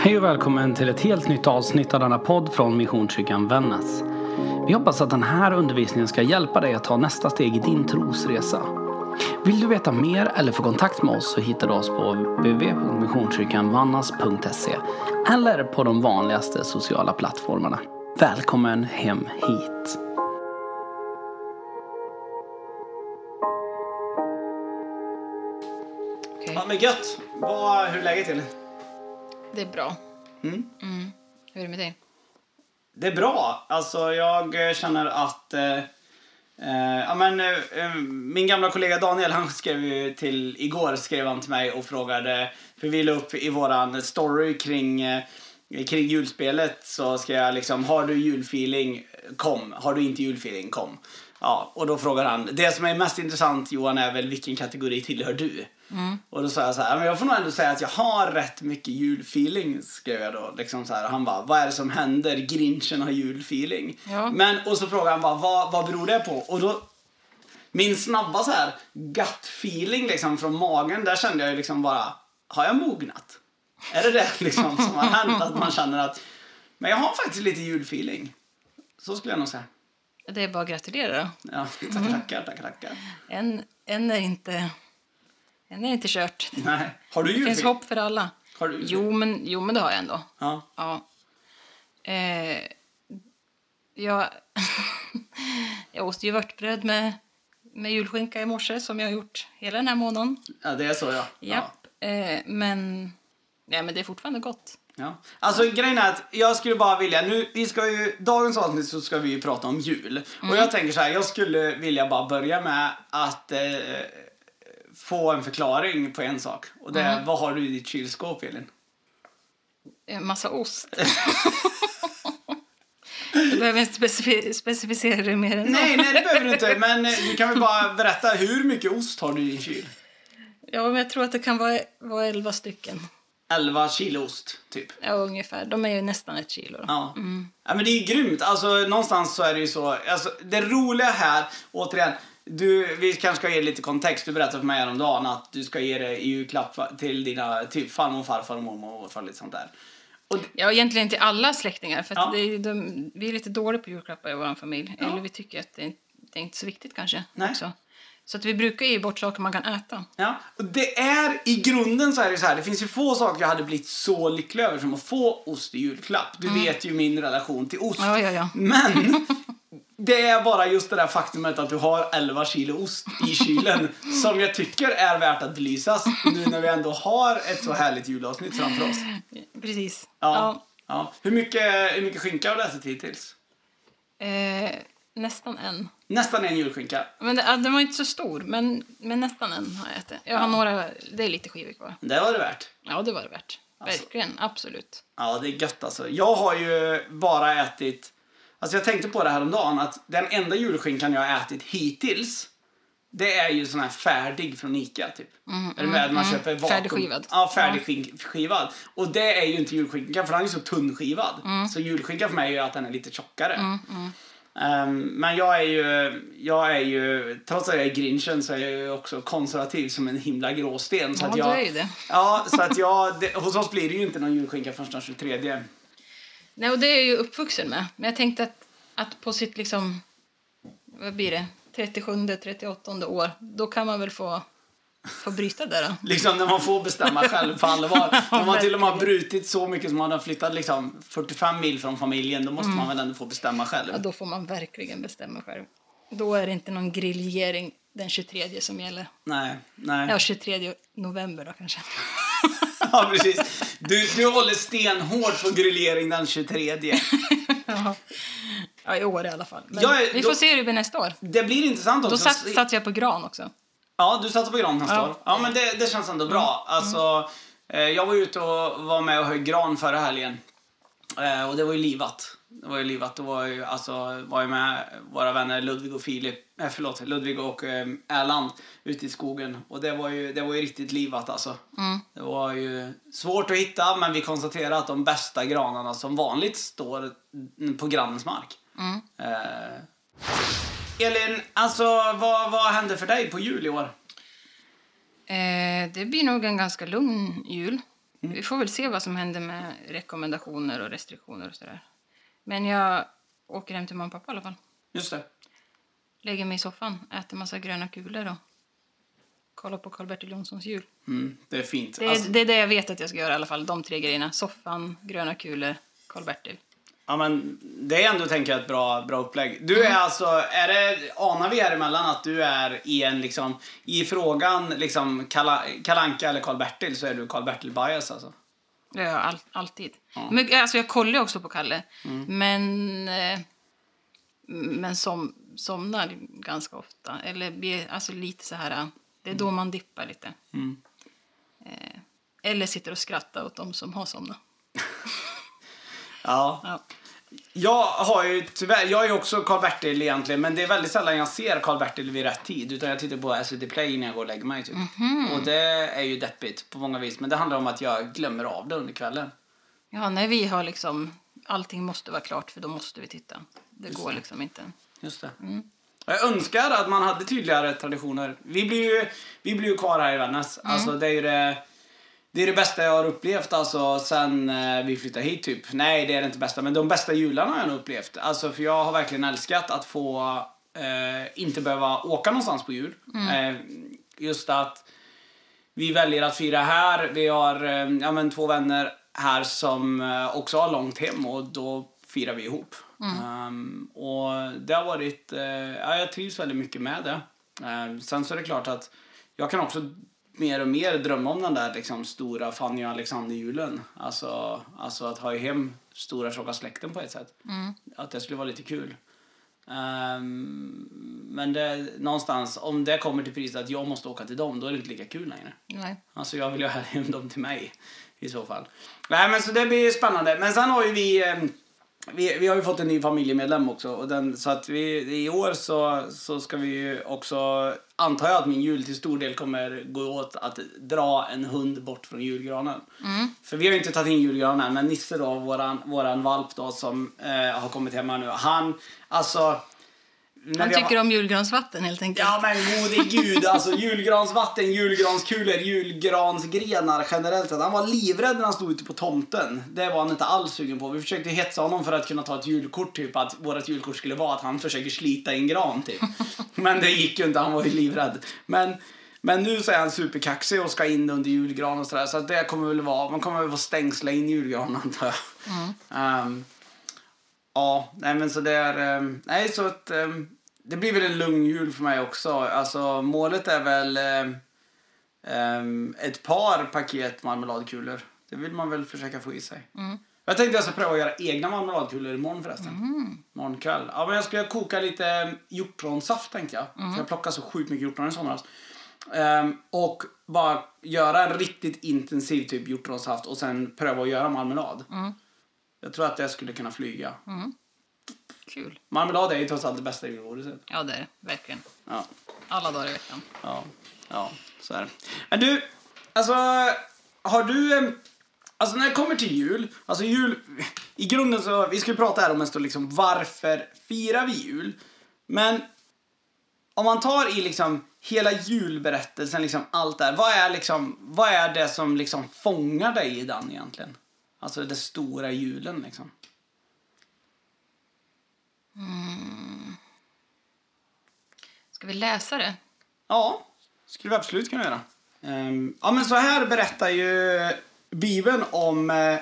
Hej och välkommen till ett helt nytt avsnitt av denna podd från Missionskyrkan Vännäs. Vi hoppas att den här undervisningen ska hjälpa dig att ta nästa steg i din trosresa. Vill du veta mer eller få kontakt med oss så hittar du oss på www.missionskyrkanvannas.se eller på de vanligaste sociala plattformarna. Välkommen hem hit! Okej, Ja, men gött! Vad, hur är läget till? Det är bra. Mm. Mm. Hur är det med dig? Det är bra. Alltså jag känner att eh, eh, ja, men, eh, eh, min gamla kollega Daniel han skrev ju till igår skrev han till mig och frågade för vi la upp i våran story kring eh, kring julspelet så ska jag liksom har du julfeeling kom har du inte julfeeling kom. Ja, och då frågar han det som är mest intressant Johan är väl vilken kategori tillhör du? Och då sa jag så här, men jag får nog ändå säga att jag har rätt mycket julfeeling, skrev jag då. Liksom så här, och han bara, vad är det som händer? Grinchen har julfeeling. Ja. Men, och så frågade han bara, vad, vad beror det på? Och då, min snabba så här gut feeling liksom från magen, där kände jag ju liksom bara, har jag mognat? Är det det liksom som har hänt? Att man känner att, men jag har faktiskt lite julfeeling. Så skulle jag nog säga. Det är bara att gratulera då. Ja, tackar, tackar, tackar, tackar. En, en är inte... En är inte kört. Nej, har du Det finns hopp för alla. Har du Jo, men, jo, men det har jag ändå. Ja. Ja. Eh, jag, jag åt ju vörtbröd med, med julskinka i morse som jag har gjort hela den här månaden. ja, det är så ja. ja. Japp. Eh, men, ja, men det är fortfarande gott. Ja. Alltså grejen är att jag skulle bara vilja, nu, vi ska ju, dagens avsnitt så ska vi ju prata om jul. Och jag tänker så här, jag skulle vilja bara börja med att eh, få en förklaring på en sak. Och det är, vad har du i ditt kylskåp Elin? En massa ost. Du behöver inte specifi- specificera det mer än. Nej, nej det behöver du inte. Men eh, du kan väl bara berätta, hur mycket ost har du i din kyl? Ja, men jag tror att det kan vara, vara 11 stycken. 11 kilo ost, typ. Ja, ungefär. De är ju nästan ett kilo. Ja. ja, men det är ju grymt. Alltså, någonstans så är det ju så. Alltså, det roliga här, återigen, du, vi kanske ska ge lite kontext. Du berättade för mig häromdagen att du ska ge det i julklapp till dina typ farmor, farfar, och mormor och morfar. Lite sånt där. Och, Ja, egentligen till alla släktingar. För Ja. det de, vi är lite dåliga på julklappar i vår familj. Ja. Eller vi tycker att det, det är inte så viktigt kanske. Nej. Också. Så att vi brukar ge bort saker man kan äta. ja, och det är, i grunden så är det så här, det finns ju få saker jag hade blivit så lycklig över som att få ost i julklapp. Du vet ju min relation till ost. Ja, ja, ja. Men det är bara just det där faktumet att du har 11 kilo ost i kylen som jag tycker är värt att belysas nu när vi ändå har ett så härligt julavsnitt framför oss. Precis. Ja. ja. Hur, mycket, hur mycket skinka har du ätit hittills? Ja. Eh, nästan en. Nästan en julskinka. Men det, ja, den var inte så stor, men, men nästan en har jag ätit. Jag har några, det är lite skivor kvar. Det var det värt. Ja, det var det värt. Alltså. Verkligen, absolut. Ja, det är gött alltså. Jag har ju bara ätit... Alltså jag tänkte på det här om dagen att den enda julskinkan jag har ätit hittills det är ju sån här färdig från Ica typ. är du med? Man köper vakuum. Färdigskivad. Ja, färdigskivad. Och det är ju inte julskinka för den är ju så tunnskivad. Så julskinka för mig är ju att den är lite tjockare. Ehm, men jag är ju, jag är ju, trots att jag är grinchen så är jag ju också konservativ som en himla gråsten. Så Ja, att du jag, är ju det. Ja, så att jag, det, hos oss blir det ju inte någon julskinka förrän den 23. Nej, och det är jag ju uppvuxen med. Men jag tänkte att, att på sitt liksom, vad blir det, 37, 38 år, då kan man väl få, få bryta det då. Liksom när man får bestämma själv på allvar. När man till och med har brutit så mycket som man har flyttat liksom 45 mil från familjen, då måste man väl ändå få bestämma själv. Ja, då får man verkligen bestämma själv. Då är det inte någon griljering den 23 som gäller. Nej, nej. Ja, 23 november då kanske. Ja, precis. Du, du håller stenhårt på grillering den 23. ja. ja, i år i alla fall. Men är- vi då- får se hur det blir nästa år. Det blir intressant också. Då satt jag på gran också. Ja, du satsar på gran nästa Ja. Mm. år. Ja, men det, det känns ändå bra. Alltså, eh, jag var ute och var med och högg gran förra helgen. Eh, och det var ju livat. Det var ju livat. Det var ju, alltså, var ju med våra vänner Ludvig och Filip, eh, förlåt, Ludvig och eh, Erland ute i skogen. Och det var ju, det var ju riktigt livat alltså. Det var ju svårt att hitta, men vi konstaterade att de bästa granarna som vanligt står på grannens mark. Eh, Elin, alltså vad, vad hände för dig på jul i år? Eh, det blir nog en ganska lugn jul. Vi får väl se vad som händer med rekommendationer och restriktioner och sådär. Men jag åker hem till mamma och pappa i alla fall. Just det. Lägger mig i soffan, äter massa gröna kulor och kollar på Karl-Bertil Jonssons jul. Mm, det är fint. Det är, Alltså, det är det jag vet att jag ska göra i alla fall. De tre grejerna. Soffan, gröna kulor, Karl-Bertil. Ja, men det är ändå, tänker jag, ett bra, bra upplägg. Du är alltså, är det, anar vi här emellan att du är i en liksom, i frågan liksom Kala, Kalanka eller Karl-Bertil så är du Karl-Bertil bias alltså? Jag all, alltid. Men, alltså, jag kollar ju också på Kalle. Men, eh, men som, somnar ganska ofta. Eller blir alltså lite så här... Det är då man dippar lite. Eh, eller sitter och skrattar åt de som har somnat. Ja. Ja. Jag har ju tyvärr, jag är ju också Karl-Bertil egentligen, men det är väldigt sällan jag ser Karl-Bertil vid rätt tid. Utan jag tittar på SVT Play när jag går och lägger mig typ. Och det är ju deppigt på många vis. Men det handlar om att jag glömmer av det under kvällen. Ja, när vi har liksom... Allting måste vara klart för då måste vi titta. Det går liksom inte. Just det. Jag önskar att man hade tydligare traditioner. Vi blir ju, vi blir ju kvar här i Vännäs. Alltså det är ju det, det är det bästa jag har upplevt alltså sen eh, vi flyttade hit typ. Nej, det är det inte bästa, men de bästa jularna har jag nog upplevt. Alltså för jag har verkligen älskat att få eh, inte behöva åka någonstans på jul. Eh, just att vi väljer att fira här. Vi har eh, ja, men två vänner här som eh, också har långt hem och då firar vi ihop. Ehm, och det har varit, eh, ja, jag trivs väldigt mycket med det. Ehm, sen så är det klart att jag kan också mer och mer drömma om den där liksom, stora Fanny och Alexander-julen. Alltså, alltså att ha hem stora tjocka släkten på ett sätt. Att det skulle vara lite kul. Ehm, men det, någonstans, om det kommer till priset att jag måste åka till dem, då är det inte lika kul längre. Nej. Alltså jag vill ju ha hem dem till mig i så fall. Nej men så det blir spännande. Men sen har ju vi, eh, vi, vi har ju fått en ny familjemedlem också. Och den, så att vi, i år så, så ska vi ju också, antar jag att min jul till stor del kommer gå åt att dra en hund bort från julgranen. För vi har ju inte tagit in julgranen men Nisse då, våran, våran valp då som eh, har kommit hem nu. Han, alltså... Han har- tycker om julgransvatten helt enkelt. Ja men gode gud, alltså julgransvatten, julgranskulor, julgransgrenar generellt sett. Han var livrädd när han stod ute på tomten. Det var han inte alls sugen på. Vi försökte hetsa honom för att kunna ta ett julkort, typ att vårt julkort skulle vara att han försöker slita en gran typ. Men det gick ju inte, han var ju livrädd. Men, men nu så är han superkaxig och ska in under julgran och sådär. Så att det kommer väl vara, man kommer väl få stängsla in julgranen antar jag. Ehm, Ja, nej men så det är... ehm, nej, så att... ehm, det blir väl en lugn jul för mig också. Alltså målet är väl ehm, ehm, ett par paket marmeladkulor. Det vill man väl försöka få i sig. Jag tänkte jag ska pröva att göra egna marmeladkulor imorgon förresten. Imorgon kväll. Ja, men jag ska koka lite hjortronsaft tänkte jag. För jag plockade så sjukt mycket hjortron i somras. Ehm, och bara göra en riktigt intensiv typ hjortronsaft och sen pröva att göra marmelad. Jag tror att det skulle kunna flyga. Kul. Marmelad är ju trots allt det bästa julgodiset. Ja, det är det. Verkligen. Ja, Alla dagar i veckan. ja, ja, så är det. Men du, alltså, har du... Alltså när det kommer till jul, alltså jul, i grunden så, vi ska ju prata här om en stund liksom, varför firar vi jul? Men om man tar i liksom hela julberättelsen, liksom allt där, vad är liksom, vad är det som liksom fångar dig i den egentligen? Alltså det stora julen liksom. Mm. Ska vi läsa det? Ja, skulle vi absolut kunna göra. Ehm, ja, men så här berättar ju Bibeln om, eh,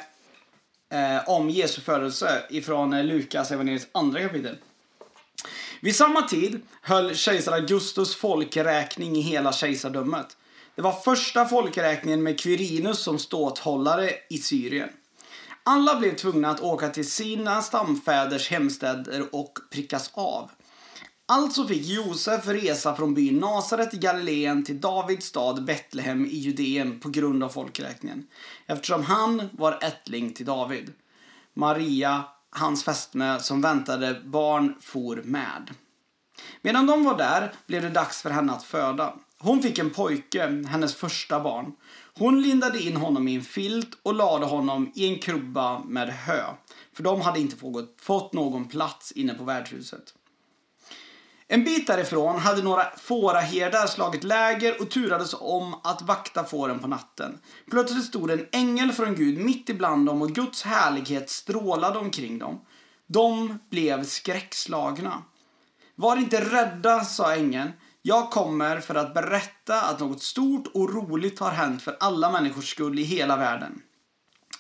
eh om Jesu födelse ifrån eh, Lukas evangeliets andra kapitel. Vid samma tid höll kejsar Augustus folkräkning i hela kejsardömet. Det var första folkräkningen med Quirinus som ståthållare i Syrien. Alla blev tvungna att åka till sina stamfäders hemstäder och prickas av. Alltså fick Josef resa från byn Nasaret i Galileen till Davids stad Betlehem i Judeen på grund av folkräkningen, eftersom han var ättling till David. Maria, hans fästmö, som väntade barn, for med. Medan de var där blev det dags för henne att föda. Hon fick en pojke, hennes första barn. Hon lindade in honom i en filt och lade honom i en krubba med hö, för de hade inte fått- någon plats inne på värdshuset. En bit därifrån hade några fåraherdar slagit läger och turades om att vakta fåren på natten. Plötsligt stod en ängel från Gud mitt ibland dem och Guds härlighet strålade omkring dem. De blev skräckslagna. Var inte rädda, sa ängeln. Jag kommer för att berätta att något stort och roligt har hänt för alla människors skull i hela världen.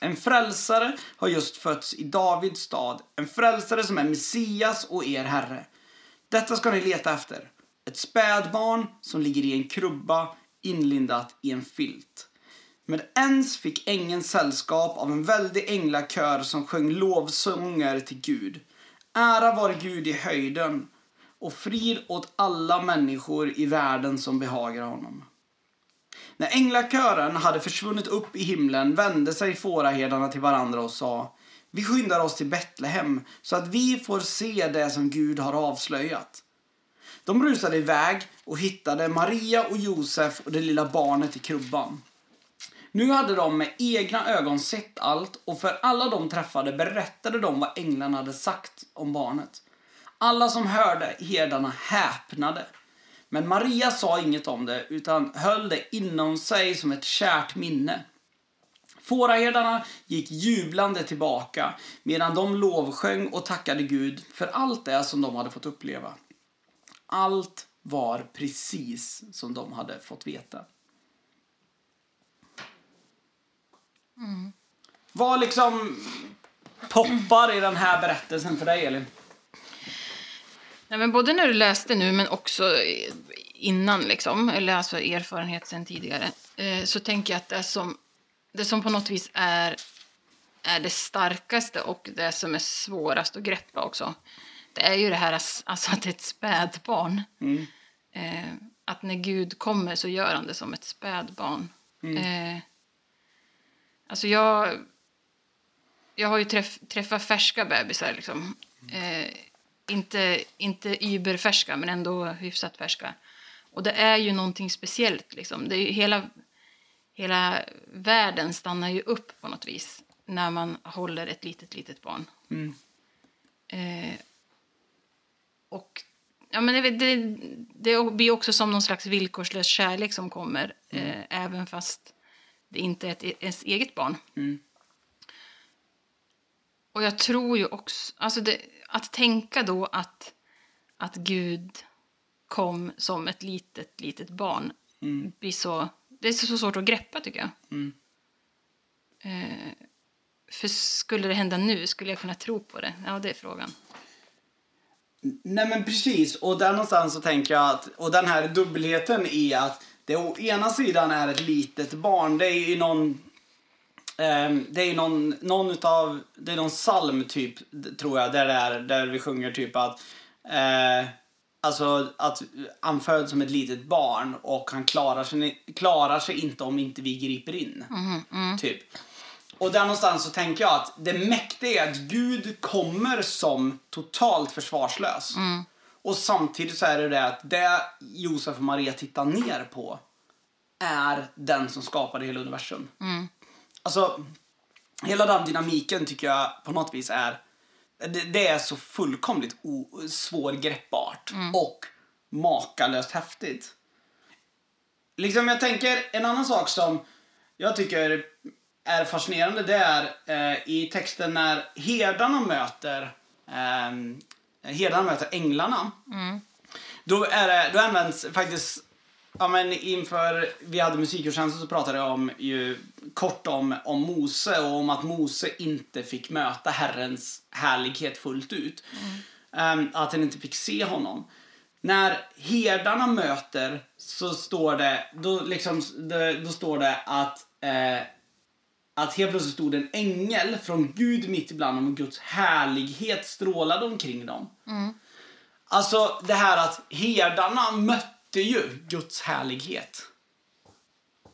En frälsare har just fötts i Davids stad, en frälsare som är Messias och er Herre. Detta ska ni leta efter. Ett spädbarn som ligger i en krubba inlindat i en filt. Men ens fick ängeln sällskap av en väldig änglakör som sjöng lovsånger till Gud. Ära vare Gud i höjden och frid åt alla människor i världen som behagar honom. När änglakören hade försvunnit upp i himlen vände sig fåraherdarna till varandra och sa Vi skyndar oss till Betlehem så att vi får se det som Gud har avslöjat. De rusade iväg och hittade Maria och Josef och det lilla barnet i krubban. Nu hade de med egna ögon sett allt och för alla de träffade berättade de vad änglarna hade sagt om barnet. Alla som hörde herdarna häpnade. Men Maria sa inget om det utan höll det inom sig som ett kärt minne. Fåraherdarna gick jublande tillbaka medan de lovsjöng och tackade Gud för allt det som de hade fått uppleva. Allt var precis som de hade fått veta. Mm. Vad liksom poppar i den här berättelsen för dig, Elin? Nej, men både när du läste nu, men också innan, liksom, eller alltså erfarenhet sen tidigare, eh, så tänker jag att det som, det som på något vis är, är det starkaste och det som är svårast att greppa också, det är ju det här alltså att det är ett spädbarn. Mm. Eh, att när Gud kommer så gör han det som ett spädbarn. Mm. Eh, alltså jag, jag har ju träff, träffat färska bebisar liksom. Eh, inte, inte überfärska, men ändå hyfsat färska. Och det är ju någonting speciellt. Liksom. Det är hela, hela världen stannar ju upp på något vis när man håller ett litet, litet barn. Mm. Eh, och ja, men det, det, det, blir också som någon slags villkorslös kärlek som kommer, mm. eh, även fast det inte är ett, ens eget barn. Mm. Och jag tror ju också, alltså det, att tänka då att, att Gud kom som ett litet, litet barn mm. blir så, det är så svårt att greppa tycker jag. Mm. Eh, för skulle det hända nu, skulle jag kunna tro på det? Ja, det är frågan. Nej men precis, och där någonstans så tänker jag att, och den här dubbelheten i att det å ena sidan är ett litet barn, det är ju någon det är någon, någon utav, det är någon psalm typ, tror jag, där, det är, där vi sjunger typ att uh, Alltså att han föds som ett litet barn och han klarar sig, klarar sig inte om inte vi griper in. Mm, mm. Typ. Och där någonstans så tänker jag att det mäktiga är att Gud kommer som totalt försvarslös. Mm. Och samtidigt så är det det att det Josef och Maria tittar ner på är den som skapade hela universum. Mm. Alltså, hela den dynamiken tycker jag på något vis är det, det är så fullkomligt svårgreppbart mm. och makalöst häftigt. Liksom jag tänker, en annan sak som jag tycker är fascinerande det är eh, i texten när herdarna möter eh, herdarna möter änglarna. Mm. Då, är det, då används faktiskt Ja, men inför vi hade musikkurstjänsten så pratade jag om, ju, kort om, om Mose och om att Mose inte fick möta Herrens härlighet fullt ut. Mm. Um, att han inte fick se honom. När herdarna möter så står det, då, liksom, då står det att, eh, att helt plötsligt stod en ängel från Gud mitt ibland dem och Guds härlighet strålade omkring dem. Mm. Alltså det här att herdarna mötte det är ju Guds härlighet.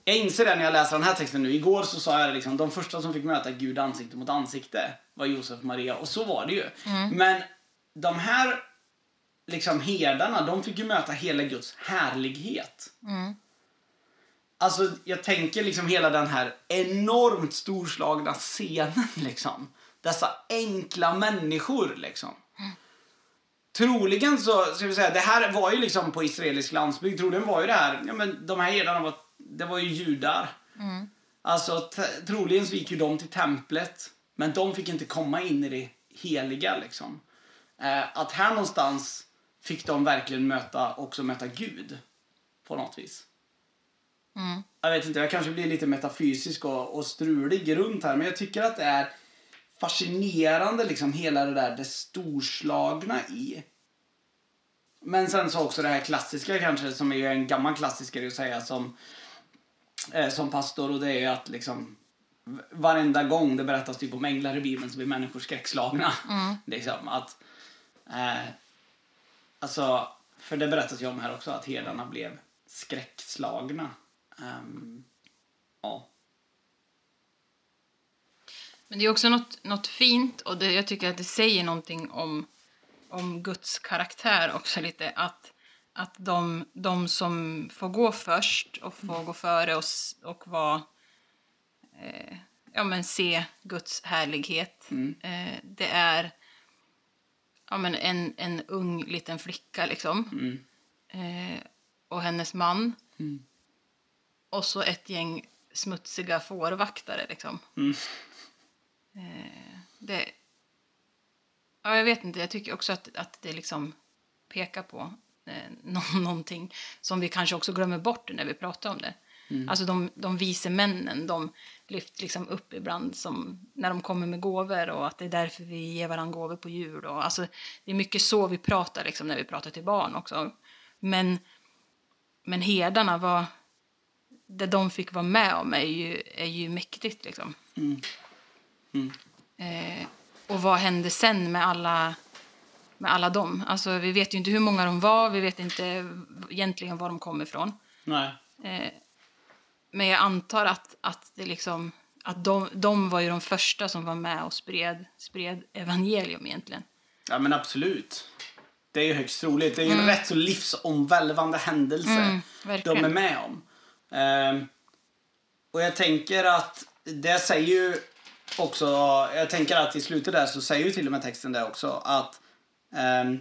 Jag inser det när jag läser den här texten nu. Igår så sa jag liksom, de första som fick möta Gud ansikte mot ansikte var Josef och Maria. Och så var det ju. Mm. Men de här liksom herdarna, de fick ju möta hela Guds härlighet. Mm. Alltså, jag tänker liksom hela den här enormt storslagna scenen liksom. Dessa enkla människor liksom. Troligen så, ska vi säga, det här var ju liksom på israelisk landsbygd. Troligen var ju det här, ja men de här herdarna var, det var ju judar. Alltså t- troligen så gick ju de till templet. Men de fick inte komma in i det heliga liksom. Eh, att här någonstans fick de verkligen möta, också möta Gud. På något vis. Jag vet inte, jag kanske blir lite metafysisk och, och strulig runt här. Men jag tycker att det är fascinerande liksom hela det där det storslagna i. Men sen så också det här klassiska kanske som är en gammal klassiker att säga som, eh, som pastor och det är att liksom varenda gång det berättas typ om änglar i Bibeln så blir människor skräckslagna. Liksom att, eh, alltså, för det berättas ju om här också att herdarna blev skräckslagna. Ehm, ja. Men det är också något, något fint och det, jag tycker att det säger någonting om, om Guds karaktär också lite. Att, att de, de som får gå först och får gå före oss och vara, eh, ja men se Guds härlighet. Eh, det är ja, men en, en ung liten flicka liksom. Eh, och hennes man. Och så ett gäng smutsiga fårvaktare liksom. Eh, det... Ja, jag vet inte. Jag tycker också att, att det liksom pekar på eh, nå- någonting som vi kanske också glömmer bort när vi pratar om det. Alltså de, de vise männen, de lyfts liksom upp ibland som när de kommer med gåvor och att det är därför vi ger varandra gåvor på jul. Och, alltså, det är mycket så vi pratar liksom, när vi pratar till barn också. Men, men herdarna, var, det de fick vara med om är ju, är ju mäktigt. Liksom. Eh, och vad hände sen med alla, med alla dem? Alltså, vi vet ju inte hur många de var, vi vet inte egentligen var de kom ifrån. Nej. Eh, men jag antar att, att, det liksom, att de, de var ju de första som var med och spred, spred evangelium egentligen. Ja men absolut. Det är ju högst troligt. Det är ju en rätt så livsomvälvande händelse Mm, de är med om. Ehm, och jag tänker att det säger ju också, jag tänker att i slutet där så säger ju till och med texten det också att ehm,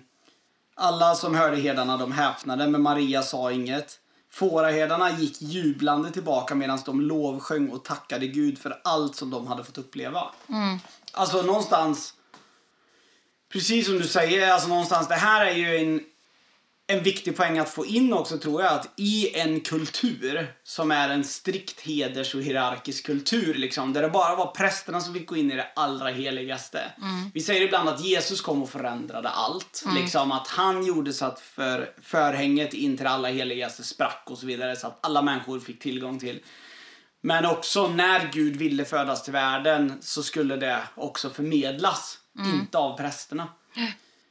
alla som hörde herdarna de häpnade men Maria sa inget. Fåraherdarna gick jublande tillbaka medan de lovsjöng och tackade Gud för allt som de hade fått uppleva. Alltså någonstans Precis som du säger, alltså någonstans, det här är ju en, en viktig poäng att få in också tror jag, att i en kultur som är en strikt heders och hierarkisk kultur, liksom, där det bara var prästerna som fick gå in i det allra heligaste. Vi säger ibland att Jesus kom och förändrade allt. Liksom, att han gjorde så att för, förhänget in till det allra heligaste sprack och så vidare, så att alla människor fick tillgång till men också när Gud ville födas till världen så skulle det också förmedlas, inte av prästerna.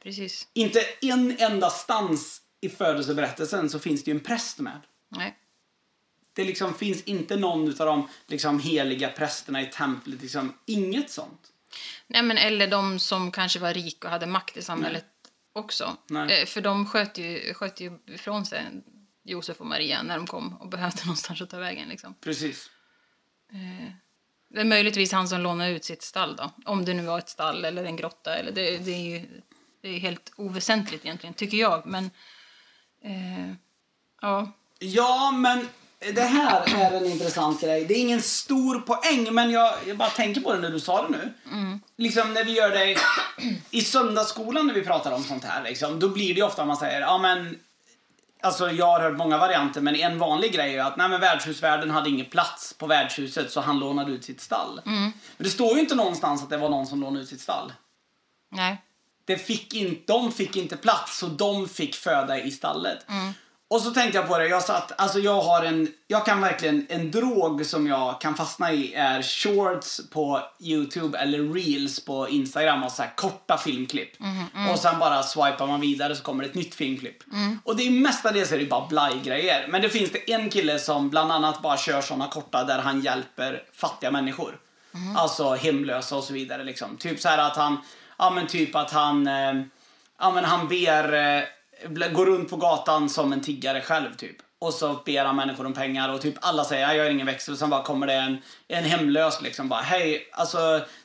Precis. Inte en enda stans i födelseberättelsen så finns det ju en präst med. Nej. Det liksom finns inte någon av de liksom heliga prästerna i templet, liksom inget sånt. Nej, men eller de som kanske var rika och hade makt i samhället också. Nej. Eh, för de sköt ju, sköt ju ifrån sig Josef och Maria när de kom och behövde någonstans att ta vägen. Liksom. Precis. Det är möjligtvis han som lånade ut sitt stall då. Om det nu var ett stall eller en grotta. Eller det, det är ju det är helt oväsentligt egentligen, tycker jag. Men eh, ja, Ja, men det här är en intressant grej. Det är ingen stor poäng, men jag, jag bara tänker på det när du sa det nu. Liksom när vi gör det i söndagsskolan när vi pratar om sånt här, liksom, då blir det ofta man säger, ja men Alltså jag har hört många varianter men en vanlig grej är att nej, men värdshusvärden hade ingen plats på värdshuset så han lånade ut sitt stall. Men det står ju inte någonstans att det var någon som lånade ut sitt stall. nej. Det fick in, de fick inte plats så de fick föda i stallet. Och så tänkte jag på det, jag satt, alltså jag har en, jag kan verkligen, en drog som jag kan fastna i är shorts på Youtube eller reels på Instagram och så korta filmklipp. Och sen bara swipar man vidare så kommer det ett nytt filmklipp. Och det är mestadels är det bara blaj-grejer. Men det finns det en kille som bland annat bara kör såna korta där han hjälper fattiga människor. Alltså hemlösa och så vidare liksom. Typ så här att han, ja men typ att han, eh, ja men han ber, eh, går runt på gatan som en tiggare själv typ. Och så ber han människor om pengar och typ alla säger "Ja, jag har ingen växel och sen bara kommer det en, en hemlös liksom bara hej, alltså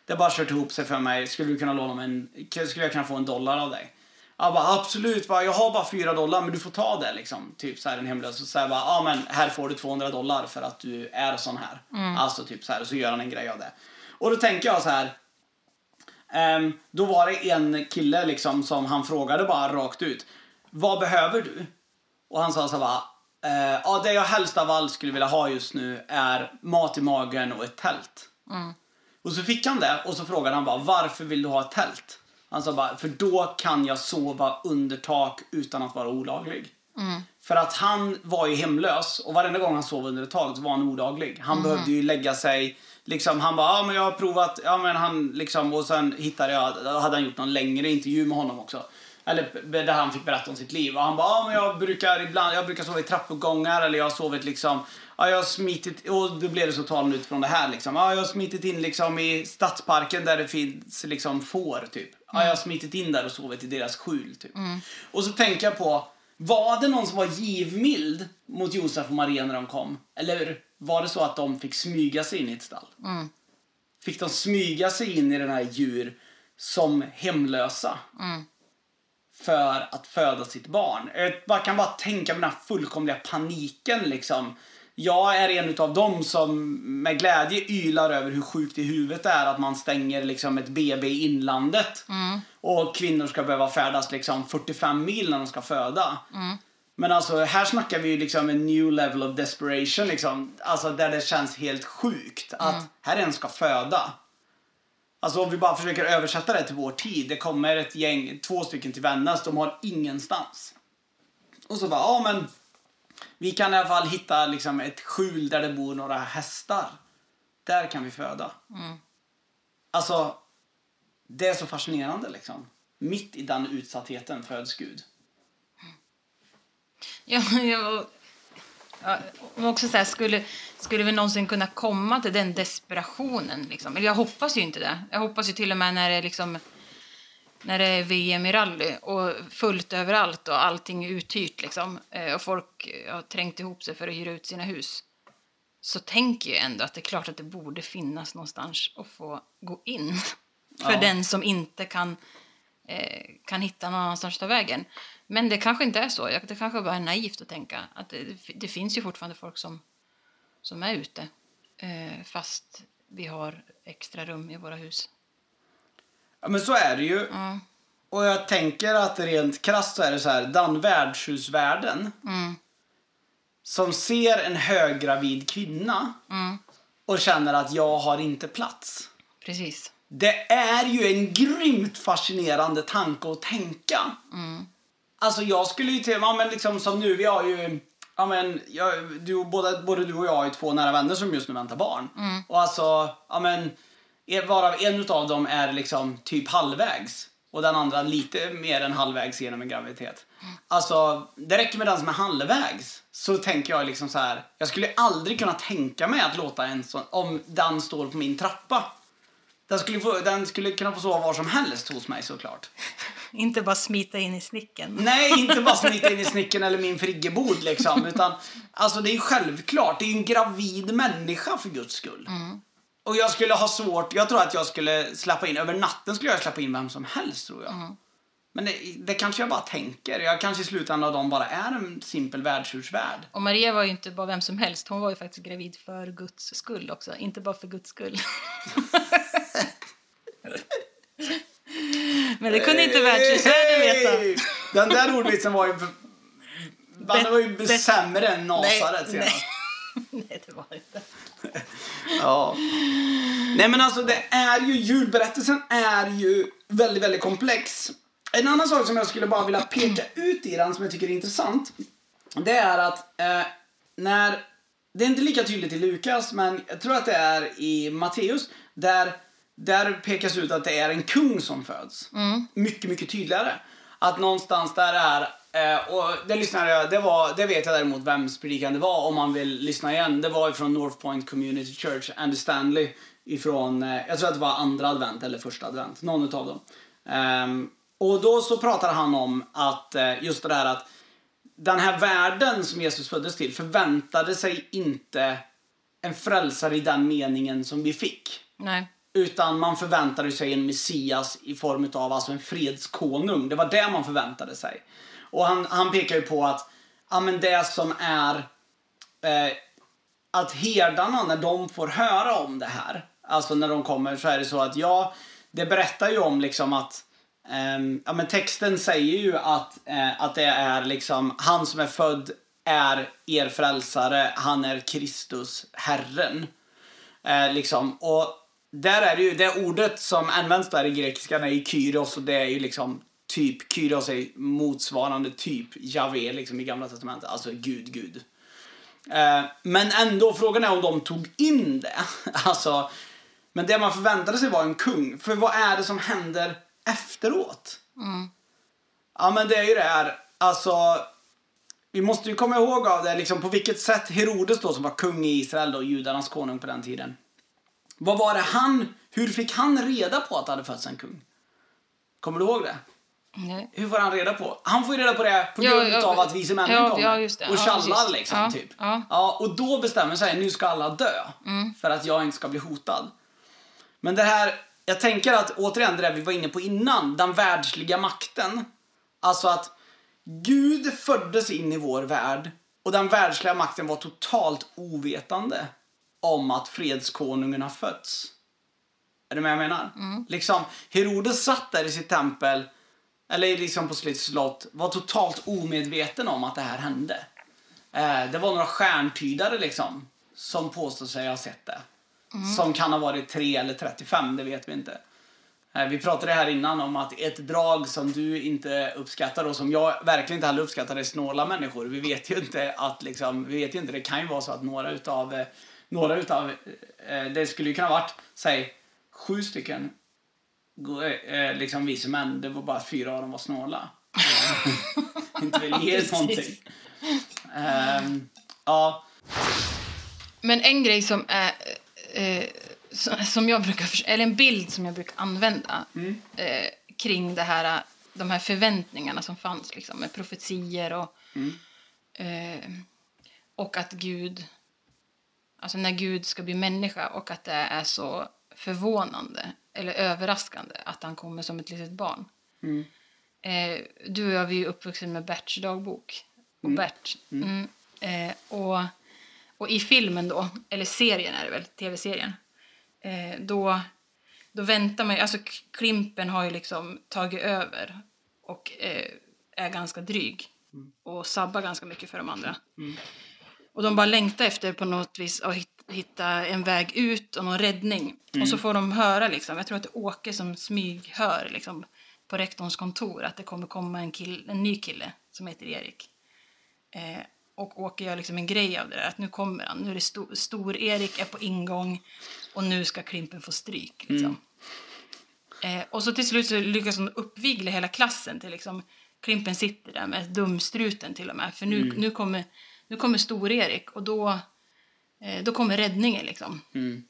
det har bara kört ihop sig för mig, skulle du kunna låna mig en, skulle jag kunna få en dollar av dig? Jag bara absolut, bara, jag har bara fyra dollar men du får ta det liksom. Typ så här en hemlös. Och här bara, ja men här får du 200 dollar för att du är sån här. Alltså typ så här, och så gör han en grej av det. Och då tänker jag så här. Ehm, då var det en kille liksom som han frågade bara rakt ut. Vad behöver du? Och han sa så bara. Eh, ja, det jag helst av allt skulle vilja ha just nu är mat i magen och ett tält. Och så fick han det och så frågade han bara varför vill du ha ett tält? Han sa bara för då kan jag sova under tak utan att vara olaglig. För att han var ju hemlös och varenda gång han sov under ett tak så var han olaglig. Han behövde ju lägga sig Liksom, han bara, ja men jag har provat, ja men han liksom, och sen hittade jag, hade han gjort någon längre intervju med honom också. Eller där han fick berätta om sitt liv. Och han bara, ja men jag brukar ibland, jag brukar sova i trappuppgångar eller jag har sovit liksom, ja jag har smitit, och då blev det så talande utifrån det här liksom. Ja jag har smitit in liksom i stadsparken där det finns liksom får typ. Ja jag har smitit in där och sovit i deras skjul typ. Och så tänker jag på, var det någon som var givmild mot Josef och Maria när de kom? Eller var det så att de fick smyga sig in i ett stall? Fick de smyga sig in i den här djur som hemlösa? För att föda sitt barn. Jag kan bara tänka mig den här fullkomliga paniken liksom. Jag är en av dem som med glädje ylar över hur sjukt i huvudet det är att man stänger liksom ett BB i inlandet. Och kvinnor ska behöva färdas liksom 45 mil när de ska föda. Men alltså här snackar vi ju liksom en new level of desperation liksom. Alltså där det känns helt sjukt att här en ska föda. Alltså om vi bara försöker översätta det till vår tid. Det kommer ett gäng, två stycken till Vännäs, de har ingenstans. Och så bara, ja men vi kan i alla fall hitta liksom ett skjul där det bor några hästar. Där kan vi föda. Alltså, det är så fascinerande liksom. Mitt i den utsattheten föds Gud. Ja, jag, ja, och också så här, skulle, skulle vi någonsin kunna komma till den desperationen? Liksom? Eller jag hoppas ju inte det. Jag hoppas ju till och med när det, liksom, när det är VM i rally och fullt överallt och allting är uthyrt liksom, eh, och folk eh, har trängt ihop sig för att hyra ut sina hus så tänker jag ändå att det är klart att det borde finnas någonstans att få gå in för Ja. den som inte kan, eh, kan hitta någon annanstans att ta vägen. Men det kanske inte är så. Det kanske bara är naivt att tänka att det, det finns ju fortfarande folk som, som är ute eh, fast vi har extra rum i våra hus. Ja men så är det ju. Ja. Och jag tänker att rent krasst så är det så här, den värdshusvärden som ser en höggravid kvinna och känner att jag har inte plats. Precis. Det är ju en grymt fascinerande tanke att tänka. Alltså jag skulle ju till, ja men liksom som nu, vi har ju, ja men, jag, du, både, både du och jag har ju två nära vänner som just nu väntar barn. Och alltså, ja men, varav en utav dem är liksom typ halvvägs. Och den andra lite mer än halvvägs genom en graviditet. Alltså, det räcker med den som är halvvägs. Så tänker jag liksom så här. jag skulle aldrig kunna tänka mig att låta en sån, om den står på min trappa. Den skulle, få, den skulle kunna få sova var som helst hos mig såklart. Inte bara smita in i snicken. Nej, inte bara smita in i snicken eller min friggebod liksom. Utan, alltså det är självklart, det är en gravid människa för guds skull. Och jag skulle ha svårt, jag tror att jag skulle släppa in, över natten skulle jag släppa in vem som helst tror jag. Men det, det kanske jag bara tänker. Jag kanske i slutändan av dem bara är en simpel världsursvärd. Och Maria var ju inte bara vem som helst. Hon var ju faktiskt gravid för Guds skull också. Inte bara för Guds skull. Men det kunde inte världshusvärlden veta. Den där ordvitsen var ju... Den var ju sämre än Nasaret senast. Nej, det var inte. Ja. Nej men alltså det är ju, julberättelsen är ju väldigt, väldigt komplex. En annan sak som jag skulle bara vilja peka ut i den som jag tycker är intressant. Det är att eh, när, det är inte lika tydligt i Lukas men jag tror att det är i Matteus där, där pekas ut att det är en kung som föds. Mycket, mycket tydligare. Att någonstans där är Eh, och det lyssnade jag, det, var, det vet jag däremot vems predikan det var om man vill lyssna igen. Det var ifrån North Point Community Church, Andy Stanley. Ifrån, eh, jag tror att det var andra advent eller första advent, någon utav dem. Ehm, och då så pratade han om att eh, just det där att den här världen som Jesus föddes till förväntade sig inte en frälsare i den meningen som vi fick. Nej. Utan man förväntade sig en Messias i form av alltså en fredskonung. Det var det man förväntade sig. Och han, han pekar ju på att ja, men det som är eh, att herdarna när de får höra om det här, alltså när de kommer så är det så att ja, det berättar ju om liksom att eh, ja, men texten säger ju att, eh, att det är liksom han som är född är er frälsare, han är Kristus, Herren. Eh, liksom. Och där är det ju, det ordet som används där i grekiskan är ju kyrios och det är ju liksom typ, kyrios är motsvarande typ Javé liksom i gamla testamentet, alltså Gud, Gud. Uh, men ändå, frågan är om de tog in det. alltså, men det man förväntade sig var en kung. För vad är det som händer efteråt. Mm. Ja, men det är ju det här, alltså, vi måste ju komma ihåg av det, liksom på vilket sätt Herodes då som var kung i Israel då, judarnas konung på den tiden. Vad var det han, hur fick han reda på att det hade fötts en kung? Kommer du ihåg det? Nej. Hur får han reda på? Han får ju reda på det på grund ja, av att vise männen ja, kommer. Och tjallar ja, liksom, typ. Ja. Ja, och då bestämmer sig, nu ska alla dö. Mm. För att jag inte ska bli hotad. Men det här jag tänker att återigen det där vi var inne på innan, den världsliga makten. Alltså att Gud föddes in i vår värld och den världsliga makten var totalt ovetande om att fredskonungen har fötts. Är du med jag menar? Mm. Liksom, Herodes satt där i sitt tempel, eller liksom på sitt slott, var totalt omedveten om att det här hände. Eh, det var några stjärntydare liksom, som påstår sig ha sett det. Mm. Som kan ha varit 3 eller 35, det vet vi inte. Eh, vi pratade här innan om att ett drag som du inte uppskattar och som jag verkligen inte heller uppskattar är snåla människor. Vi vet ju inte att liksom, vi vet ju inte, det kan ju vara så att några utav, eh, några utav, eh, det skulle ju kunna varit, säg, sju stycken liksom vise män, det var bara fyra av dem var snåla. inte vill ge någonting. Um, ja. Men en grej som är eh, som jag brukar, eller en bild som jag brukar använda mm. eh, kring det här, de här förväntningarna som fanns liksom, med profetier och, mm. eh, och att Gud, alltså när Gud ska bli människa och att det är så förvånande eller överraskande att han kommer som ett litet barn. Mm. Eh, du och jag vi är uppvuxna med Berts dagbok. Och mm. Bert. Mm. mm eh, och och i filmen då, eller serien är det väl, tv-serien, eh, då, då väntar man alltså Klimpen har ju liksom tagit över och eh, är ganska dryg mm. och sabbar ganska mycket för de andra. Mm. Och de bara längtar efter på något vis att hitta en väg ut och någon räddning. Mm. Och så får de höra liksom, jag tror att det är Åke som smyghör liksom på rektorns kontor att det kommer komma en, kill, en ny kille som heter Erik. Eh, och Åke gör liksom en grej av det där. Att nu kommer han. Nu är det sto Stor-Erik är på ingång och nu ska Klimpen få stryk. Liksom. Mm. Eh, och så till slut så lyckas hon uppvigla hela klassen till liksom Klimpen sitter där med dumstruten till och med. För nu, mm. nu kommer, nu kommer Stor-Erik och då, eh, då kommer räddningen liksom. Mm.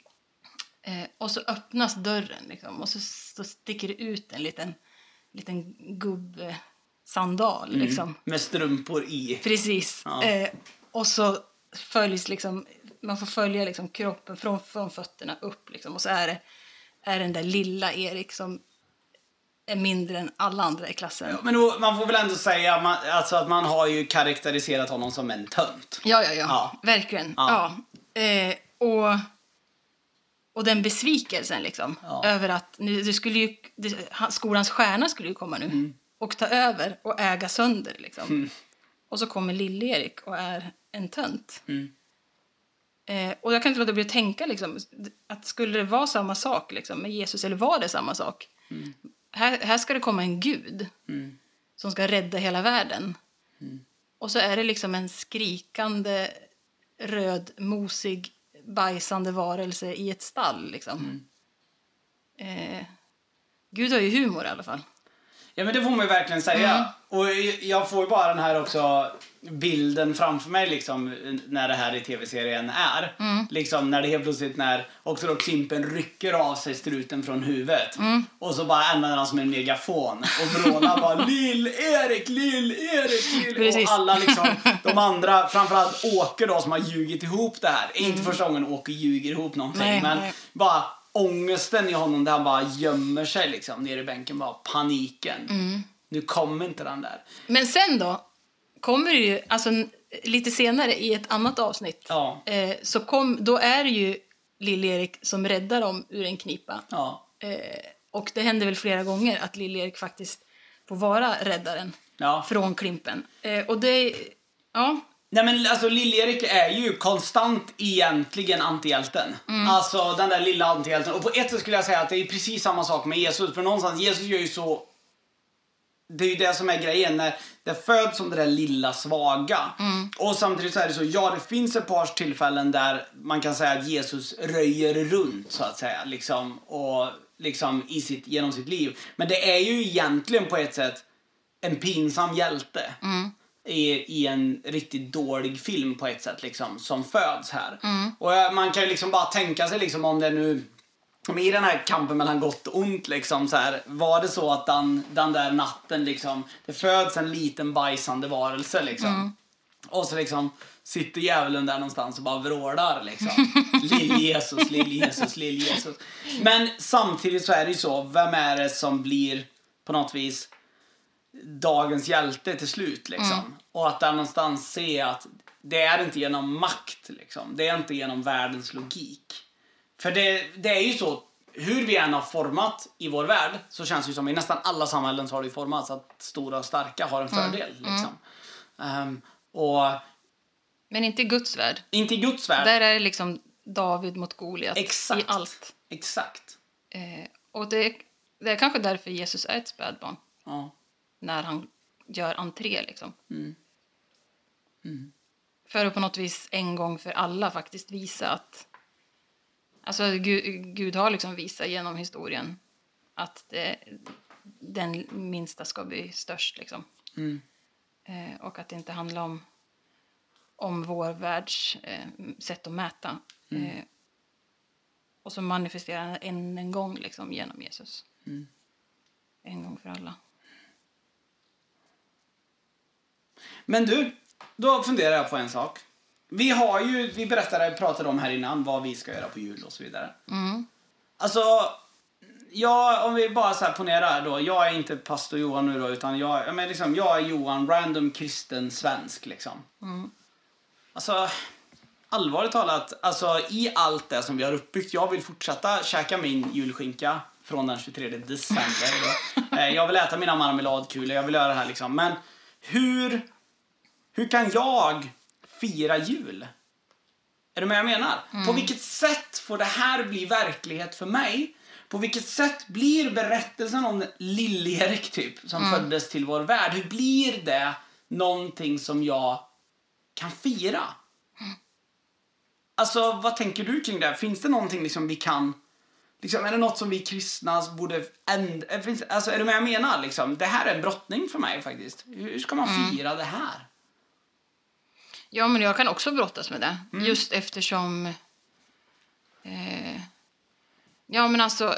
Eh, och så öppnas dörren liksom och så, så sticker det ut en liten, liten gubbe sandal. Mm. Liksom. Med strumpor i. Precis. Ja. Eh, och så följs liksom, man får följa liksom kroppen från, från fötterna upp liksom. Och så är det är den där lilla Erik som är mindre än alla andra i klassen. Ja, men då, man får väl ändå säga man, alltså att man har ju karaktäriserat honom som en tönt. Ja, ja, ja. ja. Verkligen. Ja. ja. Eh, och, och den besvikelsen liksom. Över att nu, det skulle ju, det, skolans stjärna skulle ju komma nu. Mm och ta över och äga sönder. Liksom. Mm. Och så kommer Lill-Erik och är en tönt. Mm. Eh, och jag kan inte låta bli att tänka liksom, att skulle det vara samma sak liksom, med Jesus, eller var det samma sak? Mm. Här, här ska det komma en gud mm. som ska rädda hela världen. Mm. Och så är det liksom en skrikande, röd, mosig, bajsande varelse i ett stall. Liksom. Mm. Eh, Gud har ju humor i alla fall. Ja men det får man ju verkligen säga. Mm. Och jag får ju bara den här också bilden framför mig liksom när det här i tv-serien är. Mm. Liksom när det helt plötsligt när också då Klimpen rycker av sig struten från huvudet. Mm. Och så bara använder han som en megafon och vrålar bara Lill-Erik, Lill-Erik, Lill Och alla liksom, de andra, framförallt Åke då som har ljugit ihop det här. Mm. Inte första gången Åke ljuger ihop någonting nej, men nej. bara ångesten i honom där han bara gömmer sig liksom nere i bänken. Bara paniken. Nu kommer inte den där. Men sen då, kommer det ju, alltså lite senare i ett annat avsnitt, Ja. eh, så kom, då är det ju Lill-Erik som räddar dem ur en knipa. Ja. Eh, och det händer väl flera gånger att Lill-Erik faktiskt får vara räddaren Ja. från Klimpen. Eh, och det, ja, Nej men alltså Lill-Erik är ju konstant egentligen antihjälten. Alltså den där lilla antihjälten. Och på ett sätt skulle jag säga att det är precis samma sak med Jesus. För någonstans, Jesus gör ju så... Det är ju det som är grejen. När det föds som det där lilla svaga. Och samtidigt så är det så, ja det finns ett par tillfällen där man kan säga att Jesus röjer runt så att säga. Liksom, och liksom i sitt, genom sitt liv. Men det är ju egentligen på ett sätt en pinsam hjälte i, i en riktigt dålig film på ett sätt liksom, som föds här. Och eh, man kan ju liksom bara tänka sig liksom om det nu men i den här kampen mellan gott och ont liksom så här, var det så att den, den där natten liksom, det föds en liten bajsande varelse liksom. Och så liksom sitter djävulen där någonstans och bara vrålar liksom. Lill Jesus, lill Jesus, lill Jesus. Men samtidigt så är det ju så, vem är det som blir på något vis dagens hjälte till slut liksom. Och att där någonstans se att det är inte genom makt liksom. Det är inte genom världens logik. För det, det är ju så, hur vi än har format i vår värld så känns det ju som i nästan alla samhällen så har det formats att stora och starka har en fördel liksom. Ehm, och men inte i Guds värld. inte i Guds värld. Där är det liksom David mot Goliat i allt. Exakt. Eh, och det, det är kanske därför Jesus är ett spädbarn. Ja. När han gör entré. Liksom. Mm. För att på något vis en gång för alla faktiskt visa att... Alltså Gud, Gud har liksom visat genom historien att det, den minsta ska bli störst. Liksom. Mm. Eh, och att det inte handlar om, om vår världs eh, sätt att mäta. Eh, och så manifesterar han än en gång liksom, genom Jesus. En gång för alla. Men du, då funderar jag på en sak. Vi har ju, vi berättade, pratade om här innan vad vi ska göra på jul och så vidare. Mm. Alltså, ja, om vi bara så här ponerar då. Jag är inte pastor Johan nu då, utan jag, jag, men liksom, jag är Johan, random kristen svensk liksom. Alltså, allvarligt talat, alltså i allt det som vi har uppbyggt. Jag vill fortsätta käka min julskinka från den 23 december. Eh, jag vill äta mina marmeladkulor, jag vill göra det här liksom. Men hur, hur kan jag fira jul? Är du med jag menar? På vilket sätt får det här bli verklighet för mig? På vilket sätt blir berättelsen om Lill-Erik typ, som föddes till vår värld, hur blir det någonting som jag kan fira? Alltså, vad tänker du kring det? Finns det någonting liksom vi kan... Liksom, är det något som vi kristna borde ändra? Alltså, är du med jag menar? Liksom? Det här är en brottning för mig faktiskt. Hur ska man fira det här? Ja, men jag kan också brottas med det. Just eftersom... Eh, ja, men alltså...